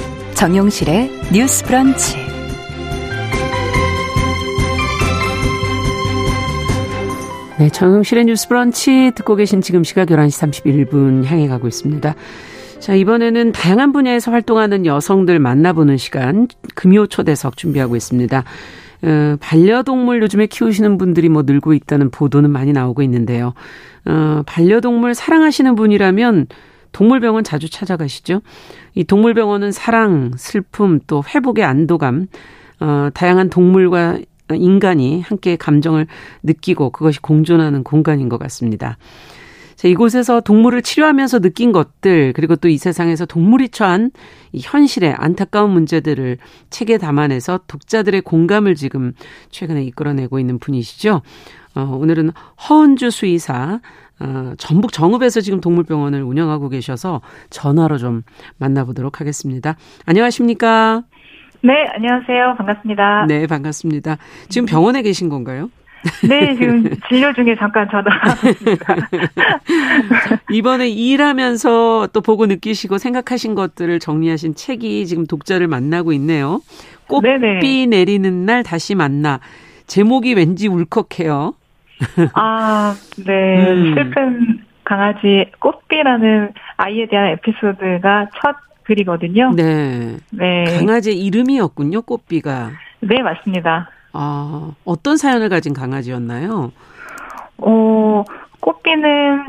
S1: 정용실의 뉴스 브런치
S2: 네, 정용실의 뉴스 브런치 듣고 계신 지금 시각 11시 31분 향해 가고 있습니다. 자, 이번에는 다양한 분야에서 활동하는 여성들 만나보는 시간, 금요 초대석 준비하고 있습니다. 어, 반려동물 요즘에 키우시는 분들이 뭐 늘고 있다는 보도는 많이 나오고 있는데요. 어, 반려동물 사랑하시는 분이라면 동물병원 자주 찾아가시죠? 이 동물병원은 사랑, 슬픔, 또 회복의 안도감, 어, 다양한 동물과 인간이 함께 감정을 느끼고 그것이 공존하는 공간인 것 같습니다. 자, 이곳에서 동물을 치료하면서 느낀 것들, 그리고 또 이 세상에서 동물이 처한 이 현실의 안타까운 문제들을 책에 담아내서 독자들의 공감을 지금 최근에 이끌어내고 있는 분이시죠. 어, 오늘은 허은주 수의사, 어, 전북 정읍에서 지금 동물병원을 운영하고 계셔서 전화로 좀 만나보도록 하겠습니다. 안녕하십니까?
S6: 네, 안녕하세요. 반갑습니다.
S2: 네, 반갑습니다. 지금 병원에 계신 건가요?
S6: 네, 지금 진료 중에 잠깐 전화. [LAUGHS]
S2: 이번에 일하면서 또 보고 느끼시고 생각하신 것들을 정리하신 책이 지금 독자를 만나고 있네요. 꽃비
S6: 네네.
S2: 내리는 날 다시 만나. 제목이 왠지 울컥해요. [LAUGHS]
S6: 아, 네.
S2: 음.
S6: 슬픈 강아지 꽃비라는 아이에 대한 에피소드가 첫 글이거든요.
S2: 네.
S6: 네.
S2: 강아지 이름이었군요, 꽃비가.
S6: 네, 맞습니다.
S2: 아, 어떤 사연을 가진 강아지였나요?
S6: 어, 꽃비는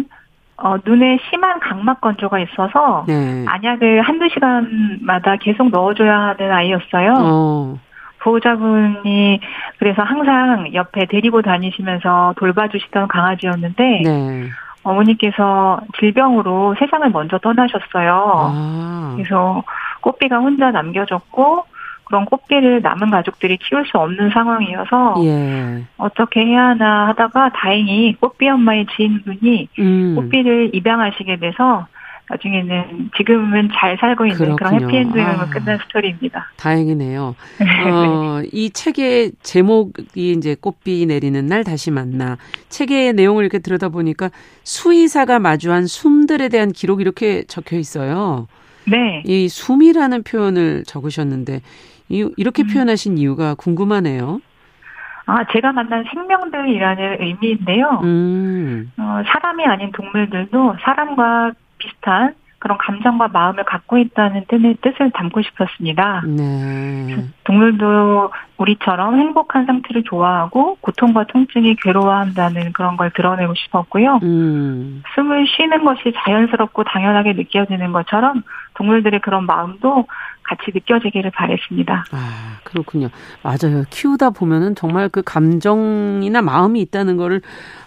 S6: 어, 눈에 심한 각막 건조가 있어서
S2: 네.
S6: 안약을 한두 시간마다 계속 넣어줘야 하는 아이였어요.
S2: 어,
S6: 보호자분이 그래서 항상 옆에 데리고 다니시면서 돌봐주시던 강아지였는데
S2: 네.
S6: 어머니께서 질병으로 세상을 먼저 떠나셨어요.
S2: 아,
S6: 그래서 꽃비가 혼자 남겨졌고 그런 꽃비를 남은 가족들이 키울 수 없는 상황이어서
S2: 예.
S6: 어떻게 해야 하나 하다가 다행히 꽃비 엄마의 지인분이
S2: 음.
S6: 꽃비를 입양하시게 돼서 나중에는 지금은 잘 살고 있는 그런
S2: 그렇군요.
S6: 해피엔딩으로
S2: 아.
S6: 끝난 스토리입니다.
S2: 다행이네요. 어, 이 책의 제목이 이제 꽃비 내리는 날 다시 만나. 책의 내용을 이렇게 들여다보니까 수의사가 마주한 숨들에 대한 기록이 이렇게 적혀 있어요.
S6: 네.
S2: 이 숨이라는 표현을 적으셨는데 이, 이렇게
S6: 음.
S2: 표현하신 이유가 궁금하네요.
S6: 아, 제가 만난 생명들이라는 의미인데요.
S2: 음,
S6: 어, 사람이 아닌 동물들도 사람과 비슷한 그런 감정과 마음을 갖고 있다는 뜻을 담고 싶었습니다.
S2: 네.
S6: 동물도 우리처럼 행복한 상태를 좋아하고 고통과 통증이 괴로워한다는 그런 걸 드러내고 싶었고요.
S2: 음,
S6: 숨을 쉬는 것이 자연스럽고 당연하게 느껴지는 것처럼 동물들의 그런 마음도 같이 느껴지기를 바랬습니다.
S2: 아, 그렇군요. 맞아요. 키우다 보면은 정말 그 감정이나 마음이 있다는 거를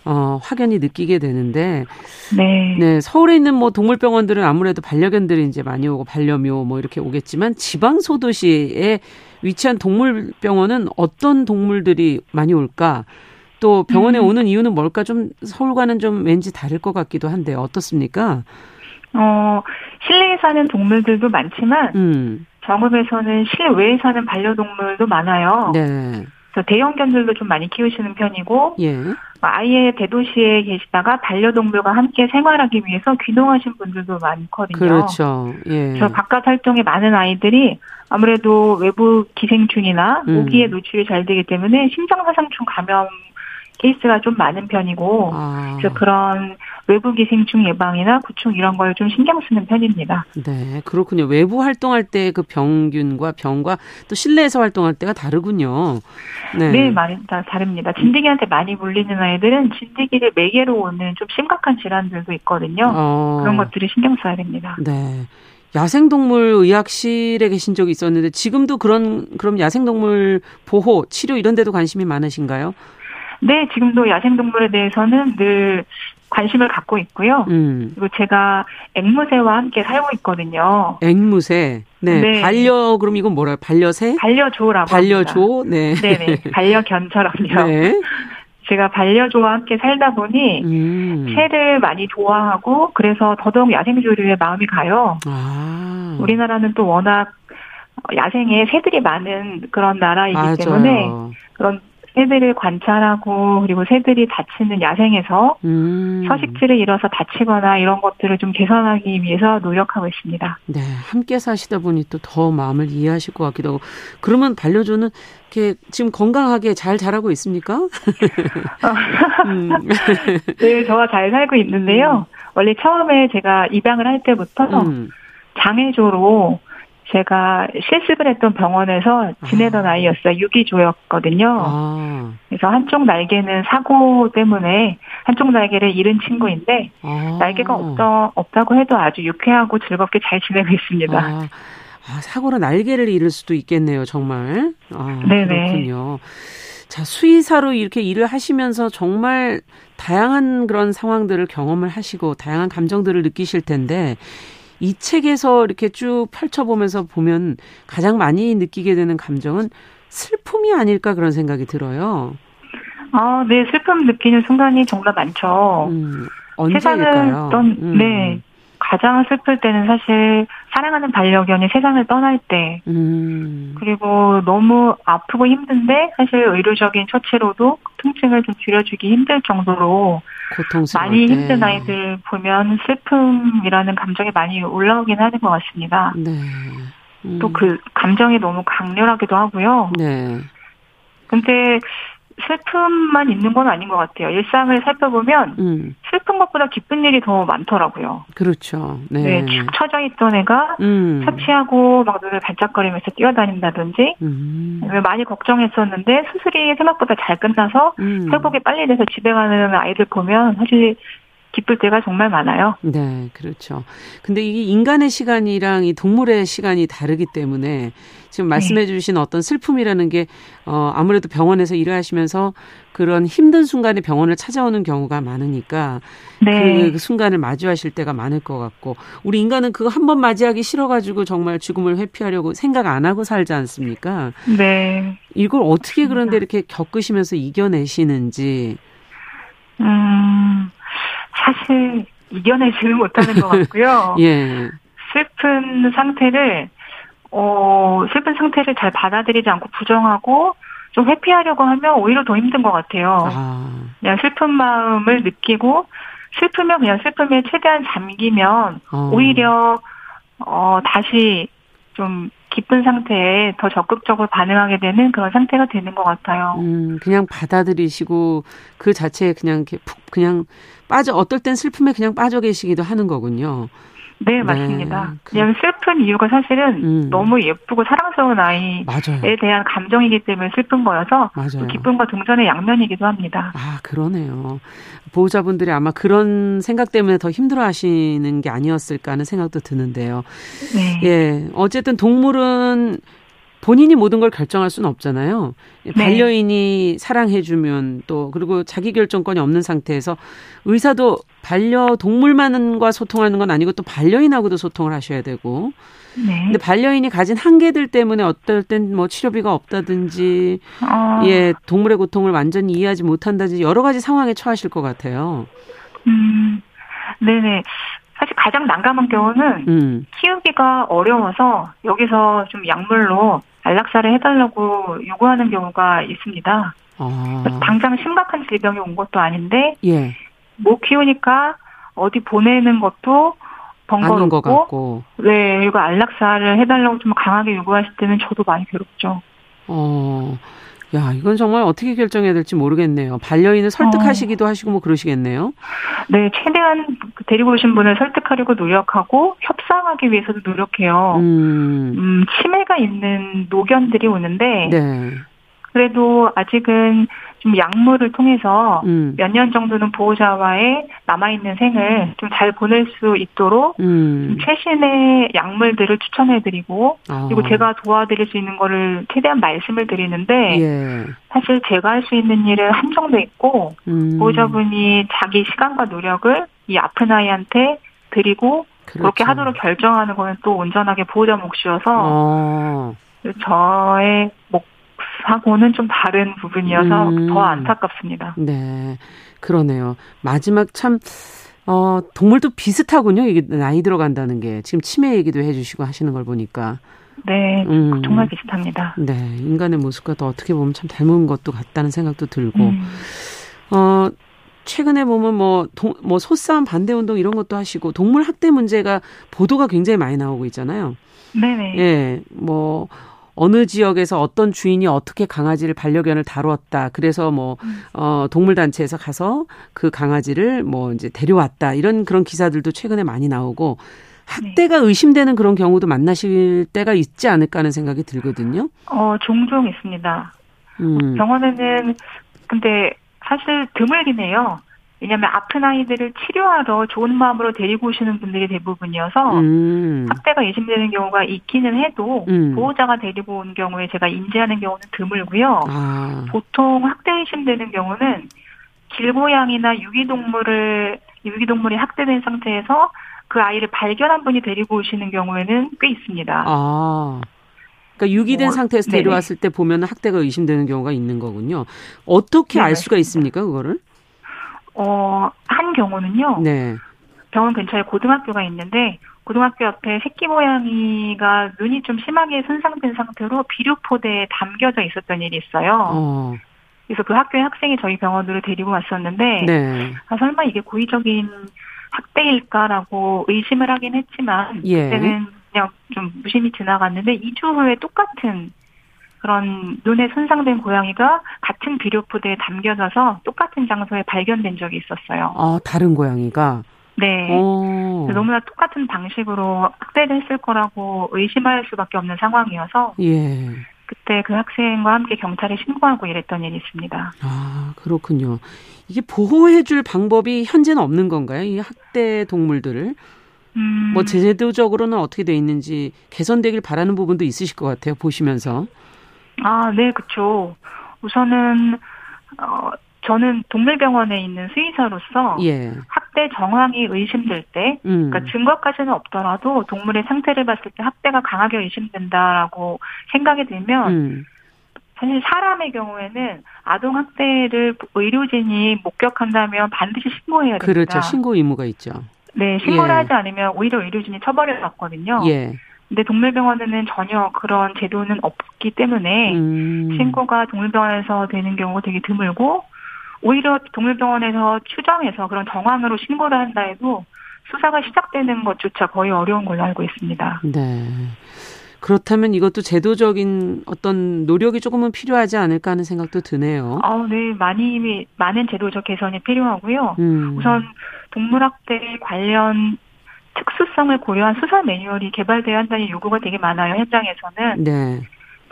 S2: 어, 확연히 느끼게 되는데
S6: 네.
S2: 네, 서울에 있는 뭐 동물병원들은 아무래도 반려견들이 이제 많이 오고 반려묘 뭐 이렇게 오겠지만 지방 소도시에 위치한 동물병원은 어떤 동물들이 많이 올까? 또 병원에
S6: 음.
S2: 오는 이유는 뭘까? 좀 서울과는 좀 왠지 다를 것 같기도 한데 어떻습니까?
S6: 어, 실내에 사는 동물들도 많지만
S2: 음,
S6: 정읍에서는 실외에 사는 반려동물도 많아요.
S2: 네,
S6: 그래서 대형견들도 좀 많이 키우시는 편이고
S2: 예,
S6: 아예 대도시에 계시다가 반려동물과 함께 생활하기 위해서 귀농하신 분들도 많거든요.
S2: 그렇죠. 예.
S6: 그래서 바깥 활동에 많은 아이들이 아무래도 외부 기생충이나
S2: 음.
S6: 모기에 노출이 잘 되기 때문에 심장사상충 감염 케이스가 좀 많은 편이고
S2: 아,
S6: 그래서 그런 외부 기생충 예방이나 구충 이런 걸 좀 신경 쓰는 편입니다.
S2: 네, 그렇군요. 외부 활동할 때 그 병균과 병과 또 실내에서 활동할 때가 다르군요. 네.
S6: 네, 많이 다 다릅니다. 진드기한테 많이 물리는 아이들은 진드기를 매개로 오는 좀 심각한 질환들도 있거든요.
S2: 어,
S6: 그런 것들을 신경 써야 됩니다.
S2: 네. 야생동물 의학실에 계신 적이 있었는데 지금도 그런 그럼 야생동물 보호, 치료 이런 데도 관심이 많으신가요?
S6: 네, 지금도 야생동물에 대해서는 늘 관심을 갖고 있고요.
S2: 음.
S6: 그리고 제가 앵무새와 함께 살고 있거든요.
S2: 앵무새. 네.
S6: 네.
S2: 반려 그럼 이건 뭐라요? 반려새?
S6: 반려조라고
S2: 반려조? 네.
S6: 합니다. 네 네, 반려견처럼요. [LAUGHS]
S2: 네.
S6: 제가 반려조와 함께 살다 보니
S2: 음.
S6: 새를 많이 좋아하고 그래서 더더욱 야생조류에 마음이 가요.
S2: 아.
S6: 우리나라는 또 워낙 야생에 새들이 많은 그런 나라이기
S2: 맞아요.
S6: 때문에 그런 새들을 관찰하고 그리고 새들이 다치는 야생에서
S2: 음.
S6: 서식지를 잃어서 다치거나 이런 것들을 좀 개선하기 위해서 노력하고 있습니다.
S2: 네, 함께 사시다 보니 또 더 마음을 이해하실 것 같기도 하고. 그러면 반려조는 이렇게 지금 건강하게 잘 자라고 있습니까? [LAUGHS] 음. [LAUGHS]
S6: 네, 저와 잘 살고 있는데요. 원래 처음에 제가 입양을 할 때부터
S2: 음.
S6: 장애조로 제가 실습을 했던 병원에서 지내던 아. 이였어요 유기조였거든요.
S2: 아,
S6: 그래서 한쪽 날개는 사고 때문에 한쪽 날개를 잃은 친구인데
S2: 아.
S6: 날개가 없다, 없다고 해도 아주 유쾌하고 즐겁게 잘 지내고 있습니다.
S2: 아, 아, 사고로 날개를 잃을 수도 있겠네요, 정말. 아,
S6: 네네.
S2: 그렇군요. 자, 수의사로 이렇게 일을 하시면서 정말 다양한 그런 상황들을 경험을 하시고 다양한 감정들을 느끼실 텐데 이 책에서 이렇게 쭉 펼쳐보면서 보면 가장 많이 느끼게 되는 감정은 슬픔이 아닐까 그런 생각이 들어요.
S6: 아, 네, 슬픔 느끼는 순간이 정말 많죠.
S2: 음,
S6: 세상을
S2: 언제일까요?
S6: 떠,
S2: 음,
S6: 네. 가장 슬플 때는 사실 사랑하는 반려견이 세상을 떠날 때,
S2: 음,
S6: 그리고 너무 아프고 힘든데 사실 의료적인 처치로도 통증을 좀 줄여주기 힘들 정도로
S2: 고통스러울
S6: 많이
S2: 때.
S6: 힘든 아이들 보면 슬픔이라는 감정이 많이 올라오긴 하는 것 같습니다.
S2: 네. 음,
S6: 또그 감정이 너무 강렬하기도 하고요.
S2: 네.
S6: 근데 슬픔만 있는 건 아닌 것 같아요. 일상을 살펴보면
S2: 음,
S6: 슬픈 것보다 기쁜 일이 더 많더라고요.
S2: 그렇죠. 네.
S6: 네, 축 처져 있던 애가
S2: 음.
S6: 사치하고 막 눈을 반짝거리면서 뛰어다닌다든지
S2: 음.
S6: 많이 걱정했었는데 수술이 생각보다 잘 끝나서
S2: 음.
S6: 회복이 빨리 돼서 집에 가는 아이들 보면 사실 기쁠 때가 정말 많아요.
S2: 네, 그렇죠. 근데 이게 인간의 시간이랑 이 동물의 시간이 다르기 때문에 지금 말씀해 주신 어떤 슬픔이라는 게, 어, 아무래도 병원에서 일을 하시면서 그런 힘든 순간에 병원을 찾아오는 경우가 많으니까
S6: 네.
S2: 그 순간을 마주하실 때가 많을 것 같고 우리 인간은 그거 한 번 맞이하기 싫어가지고 정말 죽음을 회피하려고 생각 안 하고 살지 않습니까?
S6: 네.
S2: 이걸 어떻게 그런데 이렇게 겪으시면서 이겨내시는지.
S6: 음, 사실 이겨내지는 못하는 것 [LAUGHS] 같고요.
S2: 예.
S6: 슬픈 상태를 어 슬픈 상태를 잘 받아들이지 않고 부정하고 좀 회피하려고 하면 오히려 더 힘든 것 같아요.
S2: 아,
S6: 그냥 슬픈 마음을 느끼고 슬프면 그냥 슬픔에 최대한 잠기면
S2: 어.
S6: 오히려 어 다시 좀 기쁜 상태에 더 적극적으로 반응하게 되는 그런 상태가 되는 것 같아요.
S2: 음, 그냥 받아들이시고 그 자체에 그냥 이렇게 푹 그냥 빠져 어떨 땐 슬픔에 그냥 빠져 계시기도 하는 거군요.
S6: 네, 맞습니다.
S2: 그-
S6: 그냥 슬픈 이유가 사실은
S2: 음.
S6: 너무 예쁘고 사랑스러운 아이에
S2: 맞아요.
S6: 대한 감정이기 때문에 슬픈 거여서. 기쁨과 동전의 양면이기도 합니다.
S2: 아, 그러네요. 보호자분들이 아마 그런 생각 때문에 더 힘들어 하시는 게 아니었을까 하는 생각도 드는데요.
S6: 네.
S2: 예. 어쨌든 동물은 본인이 모든 걸 결정할 수는 없잖아요.
S6: 네.
S2: 반려인이 사랑해주면 또 그리고 자기 결정권이 없는 상태에서 의사도 반려 동물만과 소통하는 건 아니고 또 반려인하고도 소통을 하셔야 되고.
S6: 네.
S2: 근데 반려인이 가진 한계들 때문에 어떨 땐 뭐 치료비가 없다든지
S6: 어,
S2: 예 동물의 고통을 완전히 이해하지 못한다든지 여러 가지 상황에 처하실 것 같아요.
S6: 음, 네네. 사실 가장 난감한 경우는
S2: 음.
S6: 키우기가 어려워서 여기서 좀 약물로 안락사를 해달라고 요구하는 경우가 있습니다.
S2: 아.
S6: 당장 심각한 질병이 온 것도 아닌데
S2: 예.
S6: 못 키우니까 어디 보내는 것도 번거롭고
S2: 같고.
S6: 네 그리고 안락사를 해달라고 좀 강하게 요구하실 때는 저도 많이 괴롭죠.
S2: 어. 야, 이건 정말 어떻게 결정해야 될지 모르겠네요. 반려인을 설득하시기도 하시고 뭐 그러시겠네요.
S6: 네 최대한 그 데리고 오신 분을 설득하려고 노력하고 협상하기 위해서도 노력해요.
S2: 음.
S6: 음, 치매가 있는 노견들이 오는데
S2: 네.
S6: 그래도 아직은 좀 약물을 통해서
S2: 음.
S6: 몇년 정도는 보호자와의 남아있는 생을 좀 잘 보낼 수 있도록
S2: 음.
S6: 최신의 약물들을 추천해드리고
S2: 아.
S6: 그리고 제가 도와드릴 수 있는 거를 최대한 말씀을 드리는데
S2: 예.
S6: 사실 제가 할 수 있는 일은 한정돼 있고
S2: 음.
S6: 보호자분이 자기 시간과 노력을 이 아픈 아이한테 드리고 그렇게
S2: 그렇죠.
S6: 하도록 결정하는 거는 또 온전하게 보호자 몫이어서
S2: 어.
S6: 저의 몫 하고는 좀 다른 부분이어서
S2: 음.
S6: 더 안타깝습니다.
S2: 네. 그러네요. 마지막 참, 어, 동물도 비슷하군요. 이게 나이 들어간다는 게. 지금 치매 얘기도 해주시고 하시는 걸 보니까.
S6: 네,
S2: 음.
S6: 정말 비슷합니다.
S2: 네. 인간의 모습과 또 어떻게 보면 참 닮은 것도 같다는 생각도 들고.
S6: 음.
S2: 어, 최근에 보면 뭐, 동, 뭐, 소싸움 반대 운동 이런 것도 하시고, 동물 학대 문제가 보도가 굉장히 많이 나오고 있잖아요.
S6: 네네.
S2: 예, 뭐, 어느 지역에서 어떤 주인이 어떻게 강아지를 반려견을 다루었다. 그래서 뭐, 어, 동물 단체에서 가서 그 강아지를 뭐 이제 데려왔다. 이런 그런 기사들도 최근에 많이 나오고, 학대가 의심되는 그런 경우도 만나실 때가 있지 않을까 하는 생각이 들거든요.
S6: 어, 종종 있습니다.
S2: 음.
S6: 병원에는 근데 사실 드물긴 해요. 왜냐하면 아픈 아이들을 치료하러 좋은 마음으로 데리고 오시는 분들이 대부분이어서
S2: 음.
S6: 학대가 의심되는 경우가 있기는 해도
S2: 음.
S6: 보호자가 데리고 온 경우에 제가 인지하는 경우는 드물고요.
S2: 아,
S6: 보통 학대 의심되는 경우는 길고양이나 유기동물을 유기동물이 학대된 상태에서 그 아이를 발견한 분이 데리고 오시는 경우에는 꽤 있습니다.
S2: 아. 그러니까 유기된
S6: 뭐,
S2: 상태에서
S6: 네네.
S2: 데려왔을 때 보면 학대가 의심되는 경우가 있는 거군요. 어떻게
S6: 네,
S2: 알 수가 있습니까, 그거를?
S6: 어, 한 경우는요.
S2: 네.
S6: 병원 근처에 고등학교가 있는데 고등학교 옆에 새끼 고양이가 눈이 좀 심하게 손상된 상태로 비료포대에 담겨져 있었던 일이 있어요.
S2: 어.
S6: 그래서 그 학교의 학생이 저희 병원으로 데리고 왔었는데
S2: 네.
S6: 아, 설마 이게 고의적인 학대일까라고 의심을 하긴 했지만
S2: 예.
S6: 그때는 그냥 좀 무심히 지나갔는데 2주 후에 똑같은 그런 눈에 손상된 고양이가 같은 비료포대에 담겨져서 똑같은 장소에 발견된 적이 있었어요.
S2: 아, 다른 고양이가.
S6: 네.
S2: 어.
S6: 너무나 똑같은 방식으로 학대를 했을 거라고 의심할 수밖에 없는 상황이어서
S2: 예.
S6: 그때 그 학생과 함께 경찰에 신고하고 이랬던 일이 있습니다.
S2: 아, 그렇군요. 이게 보호해줄 방법이 현재는 없는 건가요? 이 학대 동물들을?
S6: 음,
S2: 뭐 제도적으로는 어떻게 돼 있는지 개선되길 바라는 부분도 있으실 것 같아요. 보시면서.
S6: 아, 네, 그쵸. 우선은, 어, 저는 동물병원에 있는 수의사로서
S2: 예.
S6: 학대 정황이 의심될 때,
S2: 음.
S6: 그러니까 증거까지는 없더라도 동물의 상태를 봤을 때 학대가 강하게 의심된다라고 생각이 들면
S2: 음.
S6: 사실 사람의 경우에는 아동 학대를 의료진이 목격한다면 반드시 신고해야 됩니다.
S2: 그렇죠. 신고 의무가 있죠.
S6: 네, 신고를
S2: 예.
S6: 하지 않으면 오히려 의료진이 처벌을 받거든요.
S2: 예.
S6: 근데 동물병원에는 전혀 그런 제도는 없기 때문에
S2: 음.
S6: 신고가 동물병원에서 되는 경우가 되게 드물고 오히려 동물병원에서 추정해서 그런 정황으로 신고를 한다 해도 수사가 시작되는 것조차 거의 어려운 걸로 알고 있습니다.
S2: 네. 그렇다면 이것도 제도적인 어떤 노력이 조금은 필요하지 않을까 하는 생각도 드네요.
S6: 아, 네, 많이 많은 제도적 개선이 필요하고요.
S2: 음.
S6: 우선 동물학대 관련 특수성을 고려한 수사 매뉴얼이 개발돼야 한다는 요구가 되게 많아요. 현장에서는
S2: 네.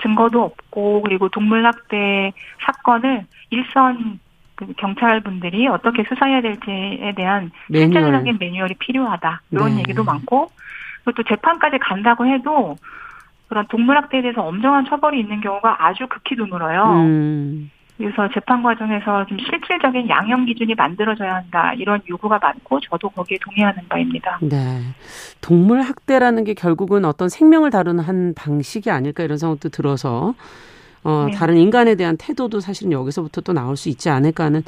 S6: 증거도 없고 그리고 동물학대 사건을 일선 그 경찰 분들이 어떻게 수사해야 될지에 대한
S2: 매뉴얼.
S6: 실질적인 매뉴얼이 필요하다 이런
S2: 네.
S6: 얘기도 많고 그리고 또 재판까지 간다고 해도 그런 동물학대에 대해서 엄정한 처벌이 있는 경우가 아주 극히 드물어요.
S2: 음.
S6: 그래서 재판 과정에서 좀 실질적인 양형 기준이 만들어져야 한다 이런 요구가 많고 저도 거기에 동의하는 바입니다.
S2: 네. 동물 학대라는 게 결국은 어떤 생명을 다루는 한 방식이 아닐까 이런 생각도 들어서 어,
S6: 네.
S2: 다른 인간에 대한 태도도 사실은 여기서부터 또 나올 수 있지 않을까 하는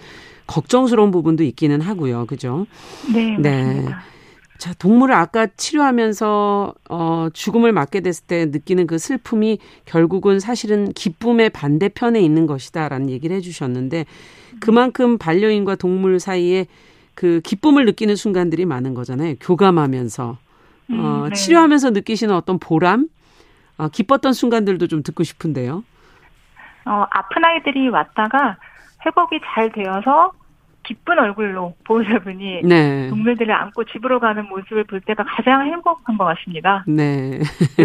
S2: 걱정스러운 부분도 있기는 하고요. 그죠?
S6: 네,
S2: 네.
S6: 맞습니다.
S2: 자, 동물을 아까 치료하면서 어 죽음을 맞게 됐을 때 느끼는 그 슬픔이 결국은 사실은 기쁨의 반대편에 있는 것이다라는 얘기를 해 주셨는데 그만큼 반려인과 동물 사이에 그 기쁨을 느끼는 순간들이 많은 거잖아요. 교감하면서
S6: 음,
S2: 어
S6: 네.
S2: 치료하면서 느끼시는 어떤 보람, 어 기뻤던 순간들도 좀 듣고 싶은데요.
S6: 어, 아픈 아이들이 왔다가 회복이 잘 되어서 기쁜 얼굴로 보호자분이
S2: 네.
S6: 동물들을 안고 집으로 가는 모습을 볼 때가 가장 행복한 것 같습니다.
S2: 네.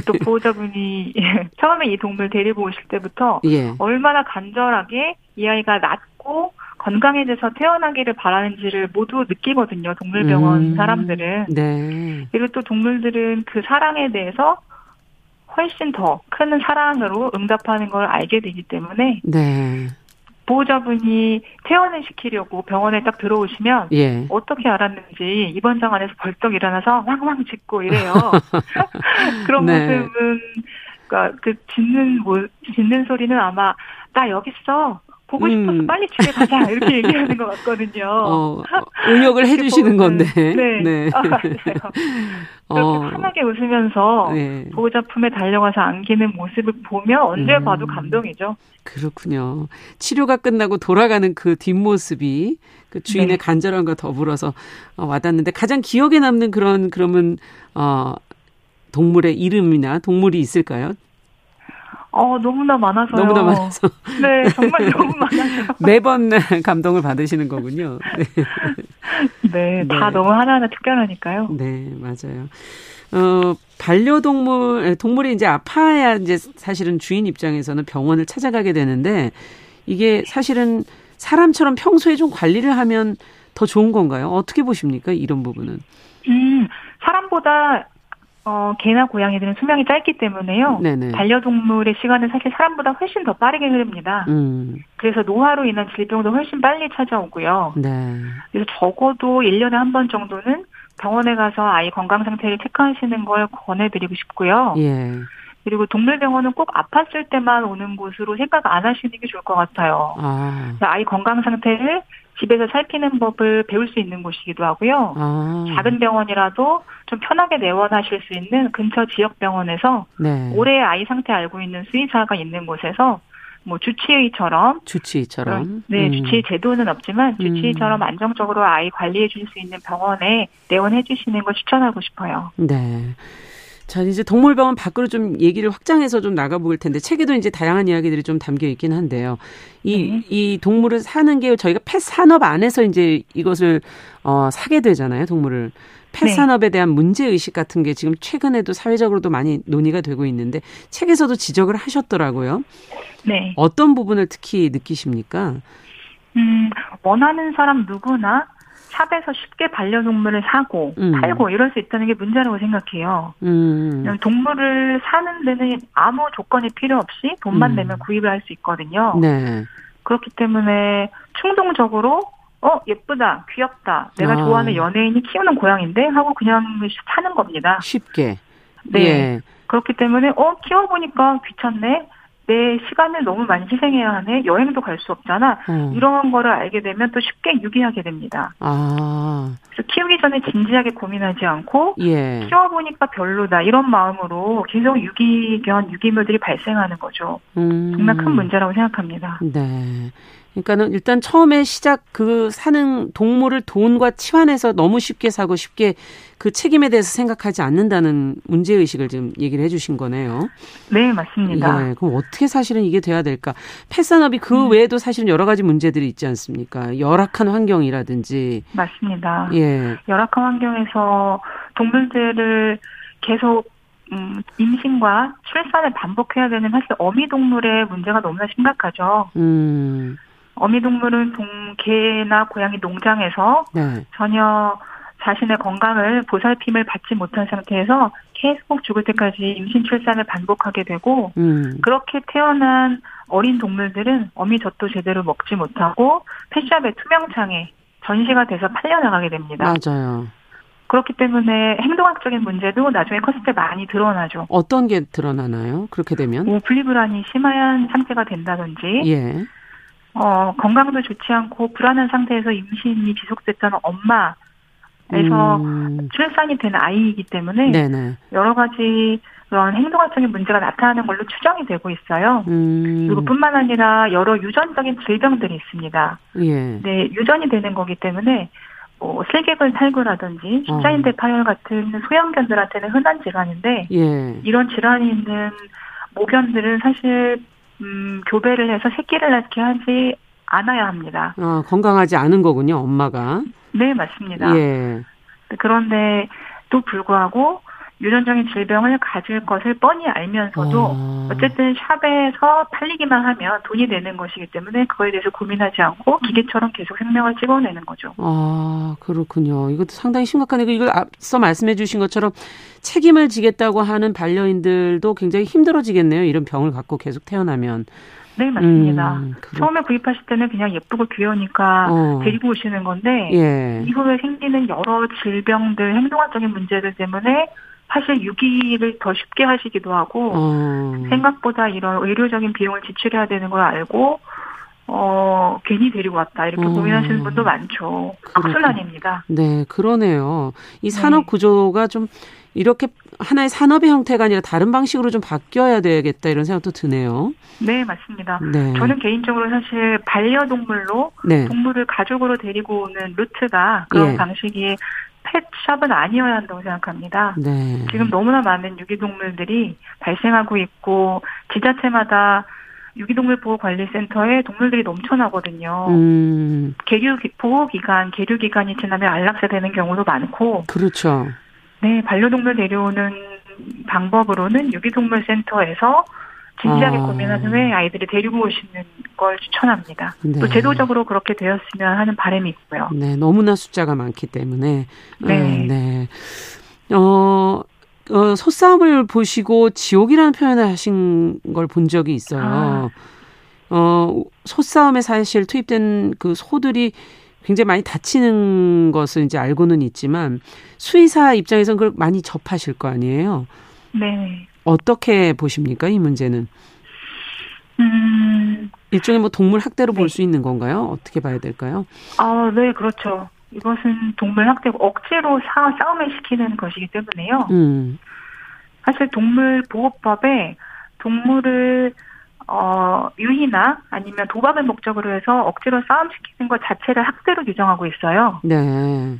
S6: 또 보호자분이 [LAUGHS] 처음에 이 동물 데리고 오실 때부터
S2: 예.
S6: 얼마나 간절하게 이 아이가 낫고 건강해져서 태어나기를 바라는지를 모두 느끼거든요. 동물병원
S2: 음.
S6: 사람들은.
S2: 네.
S6: 그리고 또 동물들은 그 사랑에 대해서 훨씬 더 큰 사랑으로 응답하는 걸 알게 되기 때문에
S2: 네.
S6: 보호자분이 퇴원을 시키려고 병원에 딱 들어오시면
S2: 예.
S6: 어떻게 알았는지 입원장 안에서 벌떡 일어나서 왕왕 짖고 이래요. [LAUGHS] [LAUGHS] 그런
S2: 네.
S6: 모습은 그러니까 그 짖는 모, 짖는 소리는 아마 나 여기 있어 보고 싶어서
S2: 음.
S6: 빨리 집에 가자 [LAUGHS] 이렇게 얘기하는 것 같거든요.
S2: 어, 응역을 해 주시는 건데.
S6: 네.
S2: 네.
S6: 아, 맞아요. [LAUGHS] 그렇게
S2: 어.
S6: 환하게 웃으면서
S2: 네.
S6: 보호자 품에 달려가서 안기는 모습을 보면 언제
S2: 음.
S6: 봐도 감동이죠.
S2: 그렇군요. 치료가 끝나고 돌아가는 그 뒷모습이 그 주인의
S6: 네.
S2: 간절함과 더불어서 어, 와닿는데 가장 기억에 남는 그런 그러면 어 동물의 이름이나 동물이 있을까요?
S6: 어 너무나 많아서요.
S2: 너무나 많아서
S6: 네, 정말 너무 많아요. [LAUGHS]
S2: 매번 감동을 받으시는 거군요. 네. [LAUGHS]
S6: 네, 다
S2: 네.
S6: 너무 하나하나 특별하니까요.
S2: 네, 맞아요. 어, 반려동물, 에, 동물이 이제 아파야 이제 사실은 주인 입장에서는 병원을 찾아가게 되는데 이게 사실은 사람처럼 평소에 좀 관리를 하면 더 좋은 건가요? 어떻게 보십니까? 이런 부분은.
S6: 음, 사람보다 어, 개나 고양이들은 수명이 짧기 때문에요.
S2: 네네.
S6: 반려동물의 시간은 사실 사람보다 훨씬 더 빠르게 흐릅니다.
S2: 음,
S6: 그래서 노화로 인한 질병도 훨씬 빨리 찾아오고요.
S2: 네.
S6: 그래서 적어도 1년에 한 번 정도는 병원에 가서 아이 건강 상태를 체크하시는 걸 권해드리고 싶고요.
S2: 예.
S6: 그리고 동물병원은 꼭 아팠을 때만 오는 곳으로 생각 안 하시는 게 좋을 것 같아요.
S2: 아,
S6: 아이 건강 상태를 집에서 살피는 법을 배울 수 있는 곳이기도 하고요.
S2: 아.
S6: 작은 병원이라도 좀 편하게 내원하실 수 있는 근처 지역 병원에서
S2: 네.
S6: 올해 아이 상태 알고 있는 수의사가 있는 곳에서 뭐 주치의처럼
S2: 주치의처럼.
S6: 네
S2: 음.
S6: 주치의 제도는 없지만
S2: 음.
S6: 주치의처럼 안정적으로 아이 관리해 줄 수 있는 병원에 내원해 주시는 걸 추천하고 싶어요.
S2: 네. 자, 이제 동물병원 밖으로 좀 얘기를 확장해서 좀 나가볼 텐데, 책에도 이제 다양한 이야기들이 좀 담겨 있긴 한데요. 이,
S6: 네.
S2: 이 동물을 사는 게 저희가 펫 산업 안에서 이제 이것을, 어, 사게 되잖아요, 동물을. 펫
S6: 네.
S2: 산업에 대한 문제의식 같은 게 지금 최근에도 사회적으로도 많이 논의가 되고 있는데, 책에서도 지적을 하셨더라고요.
S6: 네.
S2: 어떤 부분을 특히 느끼십니까?
S6: 음, 원하는 사람 누구나 샵에서 쉽게 반려동물을 사고
S2: 음.
S6: 팔고 이럴 수 있다는 게 문제라고 생각해요.
S2: 음,
S6: 동물을 사는 데는 아무 조건이 필요 없이 돈만
S2: 음.
S6: 내면 구입을 할 수 있거든요.
S2: 네.
S6: 그렇기 때문에 충동적으로 어 예쁘다 귀엽다 내가
S2: 아.
S6: 좋아하는 연예인이 키우는 고양인데 하고 그냥 사는 겁니다.
S2: 쉽게.
S6: 네.
S2: 예.
S6: 그렇기 때문에 어 키워보니까 귀찮네. 내 시간을 너무 많이 희생해야 하네. 여행도 갈 수 없잖아.
S2: 어.
S6: 이런 거를 알게 되면 또 쉽게 유기하게 됩니다.
S2: 아,
S6: 그래서 키우기 전에 진지하게 고민하지 않고
S2: 예.
S6: 키워보니까 별로다 이런 마음으로 계속 유기견 유기물들이 발생하는 거죠.
S2: 음.
S6: 정말 큰 문제라고 생각합니다.
S2: 네. 그러니까는 일단 처음에 시작 그 사는 동물을 돈과 치환해서 너무 쉽게 사고 쉽게 그 책임에 대해서 생각하지 않는다는 문제 의식을 지금 얘기를 해주신 거네요.
S6: 네 맞습니다.
S2: 예. 그럼 어떻게 사실은 이게 돼야 될까? 펫산업이 그
S6: 음.
S2: 외에도 사실은 여러 가지 문제들이 있지 않습니까? 열악한 환경이라든지.
S6: 맞습니다.
S2: 예.
S6: 열악한 환경에서 동물들을 계속 음, 임신과 출산을 반복해야 되는 사실 어미 동물의 문제가 너무나 심각하죠.
S2: 음.
S6: 어미 동물은 동, 개나 고양이 농장에서
S2: 네.
S6: 전혀 자신의 건강을 보살핌을 받지 못한 상태에서 계속 죽을 때까지 임신 출산을 반복하게 되고
S2: 음.
S6: 그렇게 태어난 어린 동물들은 어미젖도 제대로 먹지 못하고 펫샵의 투명창에 전시가 돼서 팔려나가게 됩니다.
S2: 맞아요.
S6: 그렇기 때문에 행동학적인 문제도 나중에 컸을 때 많이 드러나죠.
S2: 어떤 게 드러나나요? 그렇게 되면?
S6: 뭐 분리불안이 심한 상태가 된다든지,
S2: 예.
S6: 어, 건강도 좋지 않고 불안한 상태에서 임신이 지속됐다는 엄마,
S2: 음.
S6: 출산이 된 아이이기 때문에
S2: 네네.
S6: 여러 가지 그런 행동학적인 문제가 나타나는 걸로 추정이 되고 있어요.
S2: 음.
S6: 그리고 뿐만 아니라 여러 유전적인 질병들이 있습니다.
S2: 예.
S6: 네, 유전이 되는 거기 때문에 뭐 슬개근 탈구라든지 십자인대 파열 같은 소형견들한테는 흔한 질환인데
S2: 예.
S6: 이런 질환이 있는 모견들은 사실 음, 교배를 해서 새끼를 낳게 하지 않아야 합니다.
S2: 아, 건강하지 않은 거군요, 엄마가.
S6: 네, 맞습니다.
S2: 예.
S6: 그런데 또 불구하고 유전적인 질병을 가질 것을 뻔히 알면서도
S2: 아.
S6: 어쨌든 샵에서 팔리기만 하면 돈이 되는 것이기 때문에 그거에 대해서 고민하지 않고 기계처럼 계속 생명을 찍어내는 거죠.
S2: 아, 그렇군요. 이것도 상당히 심각하네. 이걸 앞서 말씀해 주신 것처럼 책임을 지겠다고 하는 반려인들도 굉장히 힘들어지겠네요. 이런 병을 갖고 계속 태어나면.
S6: 네, 맞습니다.
S2: 음,
S6: 처음에 구입하실 때는 그냥 예쁘고 귀여우니까
S2: 어.
S6: 데리고 오시는 건데
S2: 예.
S6: 이후에 생기는 여러 질병들, 행동학적인 문제들 때문에 사실 유기를 더 쉽게 하시기도 하고
S2: 어.
S6: 생각보다 이런 의료적인 비용을 지출해야 되는 걸 알고 어 괜히 데리고 왔다 이렇게
S2: 어.
S6: 고민하시는 분도 많죠. 악순환입니다.
S2: 네, 그러네요. 이
S6: 네.
S2: 산업 구조가 좀 이렇게 하나의 산업의 형태가 아니라 다른 방식으로 좀 바뀌어야 되겠다 이런 생각도 드네요.
S6: 네 맞습니다.
S2: 네.
S6: 저는 개인적으로 사실 반려동물로
S2: 네.
S6: 동물을 가족으로 데리고 오는 루트가 그런
S2: 예.
S6: 방식이 펫샵은 아니어야 한다고 생각합니다.
S2: 네.
S6: 지금 너무나 많은 유기동물들이 발생하고 있고 지자체마다 유기동물 보호관리센터에 동물들이 넘쳐나거든요.
S2: 음,
S6: 계류 보호 기간, 계류 기간이 지나면 안락사 되는 경우도 많고,
S2: 그렇죠.
S6: 네 반려동물 데려오는 방법으로는 유기동물 센터에서 진지하게
S2: 아.
S6: 고민한 후에 아이들이 데리고 오시는 걸 추천합니다.
S2: 네.
S6: 또 제도적으로 그렇게 되었으면 하는 바람이 있고요.
S2: 네, 너무나 숫자가 많기 때문에.
S6: 네.
S2: 음, 네. 어, 어, 소싸움을 보시고 지옥이라는 표현을 하신 걸 본 적이 있어요.
S6: 아.
S2: 어, 소싸움에 사실 투입된 그 소들이 굉장히 많이 다치는 것을 이제 알고는 있지만 수의사 입장에서는 그걸 많이 접하실 거 아니에요.
S6: 네.
S2: 어떻게 보십니까, 이 문제는?
S6: 음,
S2: 일종의 뭐 동물 학대로 볼
S6: 네.
S2: 수 있는 건가요? 어떻게 봐야 될까요?
S6: 아, 네, 그렇죠. 이것은 동물 학대고 억지로 사, 싸움을 시키는 것이기 때문에요.
S2: 음,
S6: 사실 동물보호법에 동물을 어, 유희나 아니면 도박을 목적으로 해서 억지로 싸움시키는 것 자체를 학대로 규정하고 있어요.
S2: 네.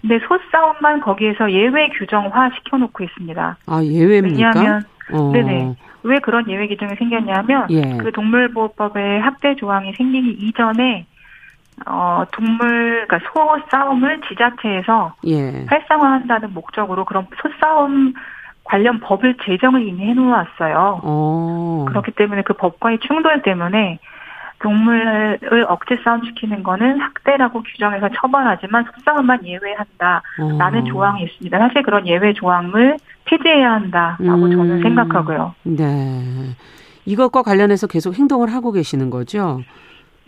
S6: 근데 소싸움만 거기에서 예외 규정화 시켜놓고 있습니다.
S2: 아, 예외입니까?
S6: 왜냐하면
S2: 어.
S6: 네네. 왜 그런 예외 규정이 생겼냐면
S2: 예.
S6: 그 동물보호법에 학대 조항이 생기기 이전에 어 동물 그러니까 소 싸움을 지자체에서
S2: 예.
S6: 활성화한다는 목적으로 그런 소 싸움 관련 법을 제정을 이미 해놓았어요.
S2: 어.
S6: 그렇기 때문에 그 법과의 충돌 때문에 동물을 억지 싸움시키는 거는 학대라고 규정해서 처벌하지만 소싸움만 예외한다라는
S2: 어.
S6: 조항이 있습니다. 사실 그런 예외 조항을 폐지해야 한다라고
S2: 음.
S6: 저는 생각하고요.
S2: 네. 이것과 관련해서 계속 행동을 하고 계시는 거죠?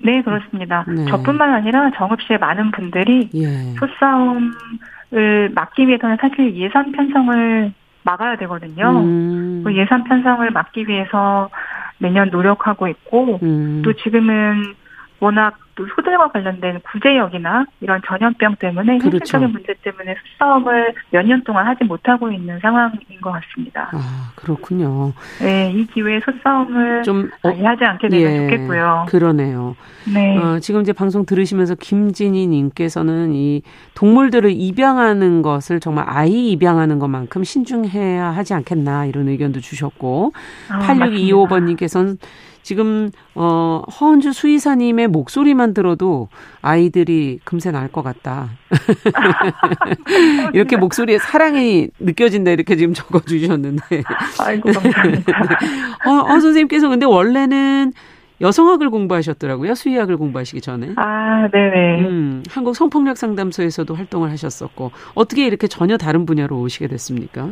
S6: 네, 그렇습니다.
S2: 네.
S6: 저뿐만 아니라 정읍시의 많은 분들이
S2: 예.
S6: 소싸움을 막기 위해서는 사실 예산 편성을 막아야 되거든요.
S2: 음.
S6: 그 예산 편성을 막기 위해서 매년 노력하고 있고
S2: 음.
S6: 또 지금은 워낙 또 소들과 관련된 구제역이나 이런 전염병 때문에
S2: 그렇죠.
S6: 현실적인 문제 때문에 수싸움을 몇 년 동안 하지 못하고 있는 상황인 것 같습니다.
S2: 아, 그렇군요.
S6: 네, 이 기회에 소싸움을
S2: 좀, 어,
S6: 많이 하지 않게 되면 좋겠고요.
S2: 그러네요.
S6: 네.
S2: 어, 지금 이제 방송 들으시면서 김진희 님께서는 이 동물들을 입양하는 것을 정말 아이 입양하는 것만큼 신중해야 하지 않겠나 이런 의견도 주셨고
S6: 아,
S2: 8625번 님께서는 지금 어 허은주 수의사님의 목소리만 들어도 아이들이 금세 날 것 같다. [LAUGHS] 이렇게 목소리에 사랑이 느껴진다 이렇게 지금 적어 주셨는데.
S6: 아이고 감사합니다. [LAUGHS]
S2: 어, 어 선생님께서 근데 원래는 여성학을 공부하셨더라고요. 수의학을 공부하시기 전에.
S6: 아, 네네.
S2: 음, 한국 성폭력 상담소에서도 활동을 하셨었고 어떻게 이렇게 전혀 다른 분야로 오시게 됐습니까?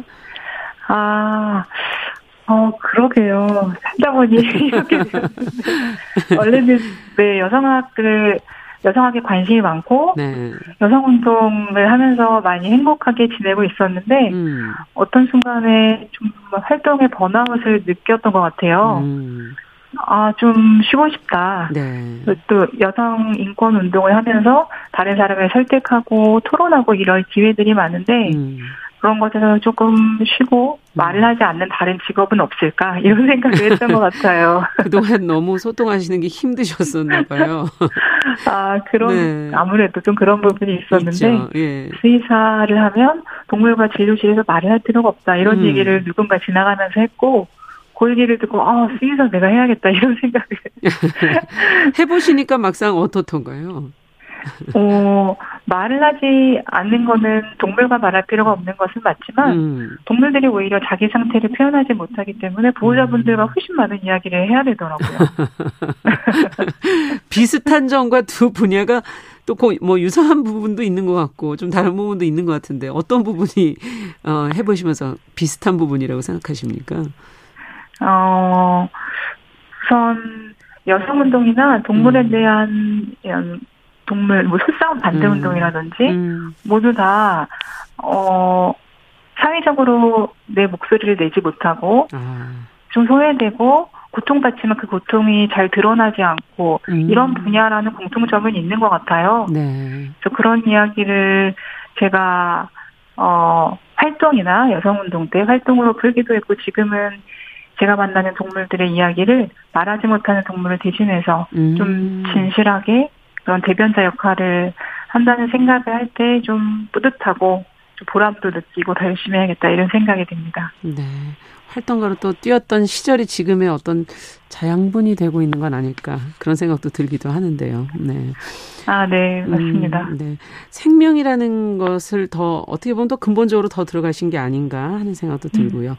S6: 아, 어, 그러게요. 살다 보니 [LAUGHS] 이렇게. 원래는, 네, 여성학을, 여성학에 관심이 많고,
S2: 네.
S6: 여성 운동을 하면서 많이 행복하게 지내고 있었는데,
S2: 음,
S6: 어떤 순간에 좀 활동의 번아웃을 느꼈던 것 같아요.
S2: 음,
S6: 아, 좀 쉬고 싶다.
S2: 네.
S6: 또 여성 인권 운동을 하면서 다른 사람을 설득하고 토론하고 이럴 기회들이 많은데
S2: 음.
S6: 그런 것에서 조금 쉬고 말을 하지 않는 다른 직업은 없을까 [LAUGHS] 이런 생각을 했던 것 같아요. [LAUGHS]
S2: 그동안 너무 소통하시는 게 힘드셨었나 봐요.
S6: 아 그런
S2: 네.
S6: 아무래도 좀 그런 부분이 있었는데.
S2: 예.
S6: 수의사를 하면 동물과 진료실에서 말을 할 필요가 없다 이런
S2: 음.
S6: 얘기를 누군가 지나가면서 했고 그 얘기를 듣고 아 수의사 내가 해야겠다 [LAUGHS] 이런 생각을
S2: 해보시니까 막상 어떻던가요?
S6: 어, 말을 하지 않는 거는 동물과 말할 필요가 없는 것은 맞지만
S2: 음.
S6: 동물들이 오히려 자기 상태를 표현하지 못하기 때문에 보호자분들과
S2: 음.
S6: 훨씬 많은 이야기를 해야 되더라고요. [LAUGHS]
S2: 비슷한 점과 두 분야가 또뭐 유사한 부분도 있는 것 같고 좀 다른 부분도 있는 것 같은데 어떤 부분이 어, 해보시면서 비슷한 부분이라고 생각하십니까?
S6: 어, 우선 여성운동이나 동물에
S2: 음.
S6: 대한 이런 동물, 뭐 수싸움 반대
S2: 음.
S6: 운동이라든지
S2: 음.
S6: 모두 다, 어, 사회적으로 내 목소리를 내지 못하고
S2: 아.
S6: 좀 소외되고 고통받지만 그 고통이 잘 드러나지 않고
S2: 음.
S6: 이런 분야라는 공통점은 있는 것 같아요.
S2: 네.
S6: 그래서 그런 이야기를 제가 어 활동이나 여성운동 때 활동으로 풀기도 했고 지금은 제가 만나는 동물들의 이야기를 말하지 못하는 동물을 대신해서
S2: 음.
S6: 좀 진실하게 그런 대변자 역할을 한다는 생각을 할 때 좀 뿌듯하고 좀 보람도 느끼고 더 열심히 해야겠다 이런 생각이 듭니다.
S2: 네. 활동가로 또 뛰었던 시절이 지금의 어떤 자양분이 되고 있는 건 아닐까 그런 생각도 들기도 하는데요. 네.
S6: 아, 네, 맞습니다.
S2: 음, 네. 생명이라는 것을 더 어떻게 보면 더 근본적으로 더 들어가신 게 아닌가 하는 생각도
S6: 음.
S2: 들고요.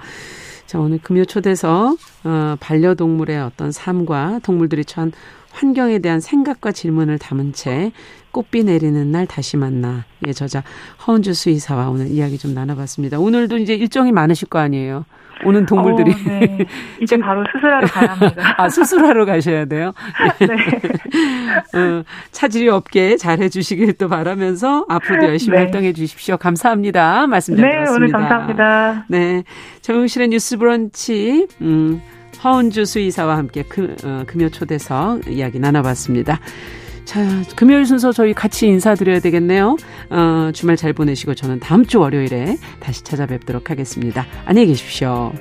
S2: 자, 오늘 금요 초대서 어, 반려동물의 어떤 삶과 동물들이 처한 환경에 대한 생각과 질문을 담은 채 꽃비 내리는 날 다시 만나 예 저자 허은주 수의사와 오늘 이야기 좀 나눠봤습니다. 오늘도 이제 일정이 많으실 거 아니에요. 오는 동물들이
S6: 어, 네. [LAUGHS] 이제 바로 수술하러 가야 합니다.
S2: 아 수술하러 가셔야 돼요. [LAUGHS]
S6: 네. [LAUGHS]
S2: 어, 차질이 없게 잘 해주시길 또 바라면서 앞으로도 열심히
S6: 네.
S2: 활동해 주십시오. 감사합니다. 말씀 잘
S6: 네,
S2: 들었습니다.
S6: 오늘 감사합니다.
S2: 네, 정용실의 뉴스브런치 음, 허은주 수의사와 함께 그, 어, 금요 초대석 이야기 나눠봤습니다. 자, 금요일 순서 저희 같이 인사드려야 되겠네요. 어, 주말 잘 보내시고 저는 다음 주 월요일에 다시 찾아뵙도록 하겠습니다. 안녕히 계십시오.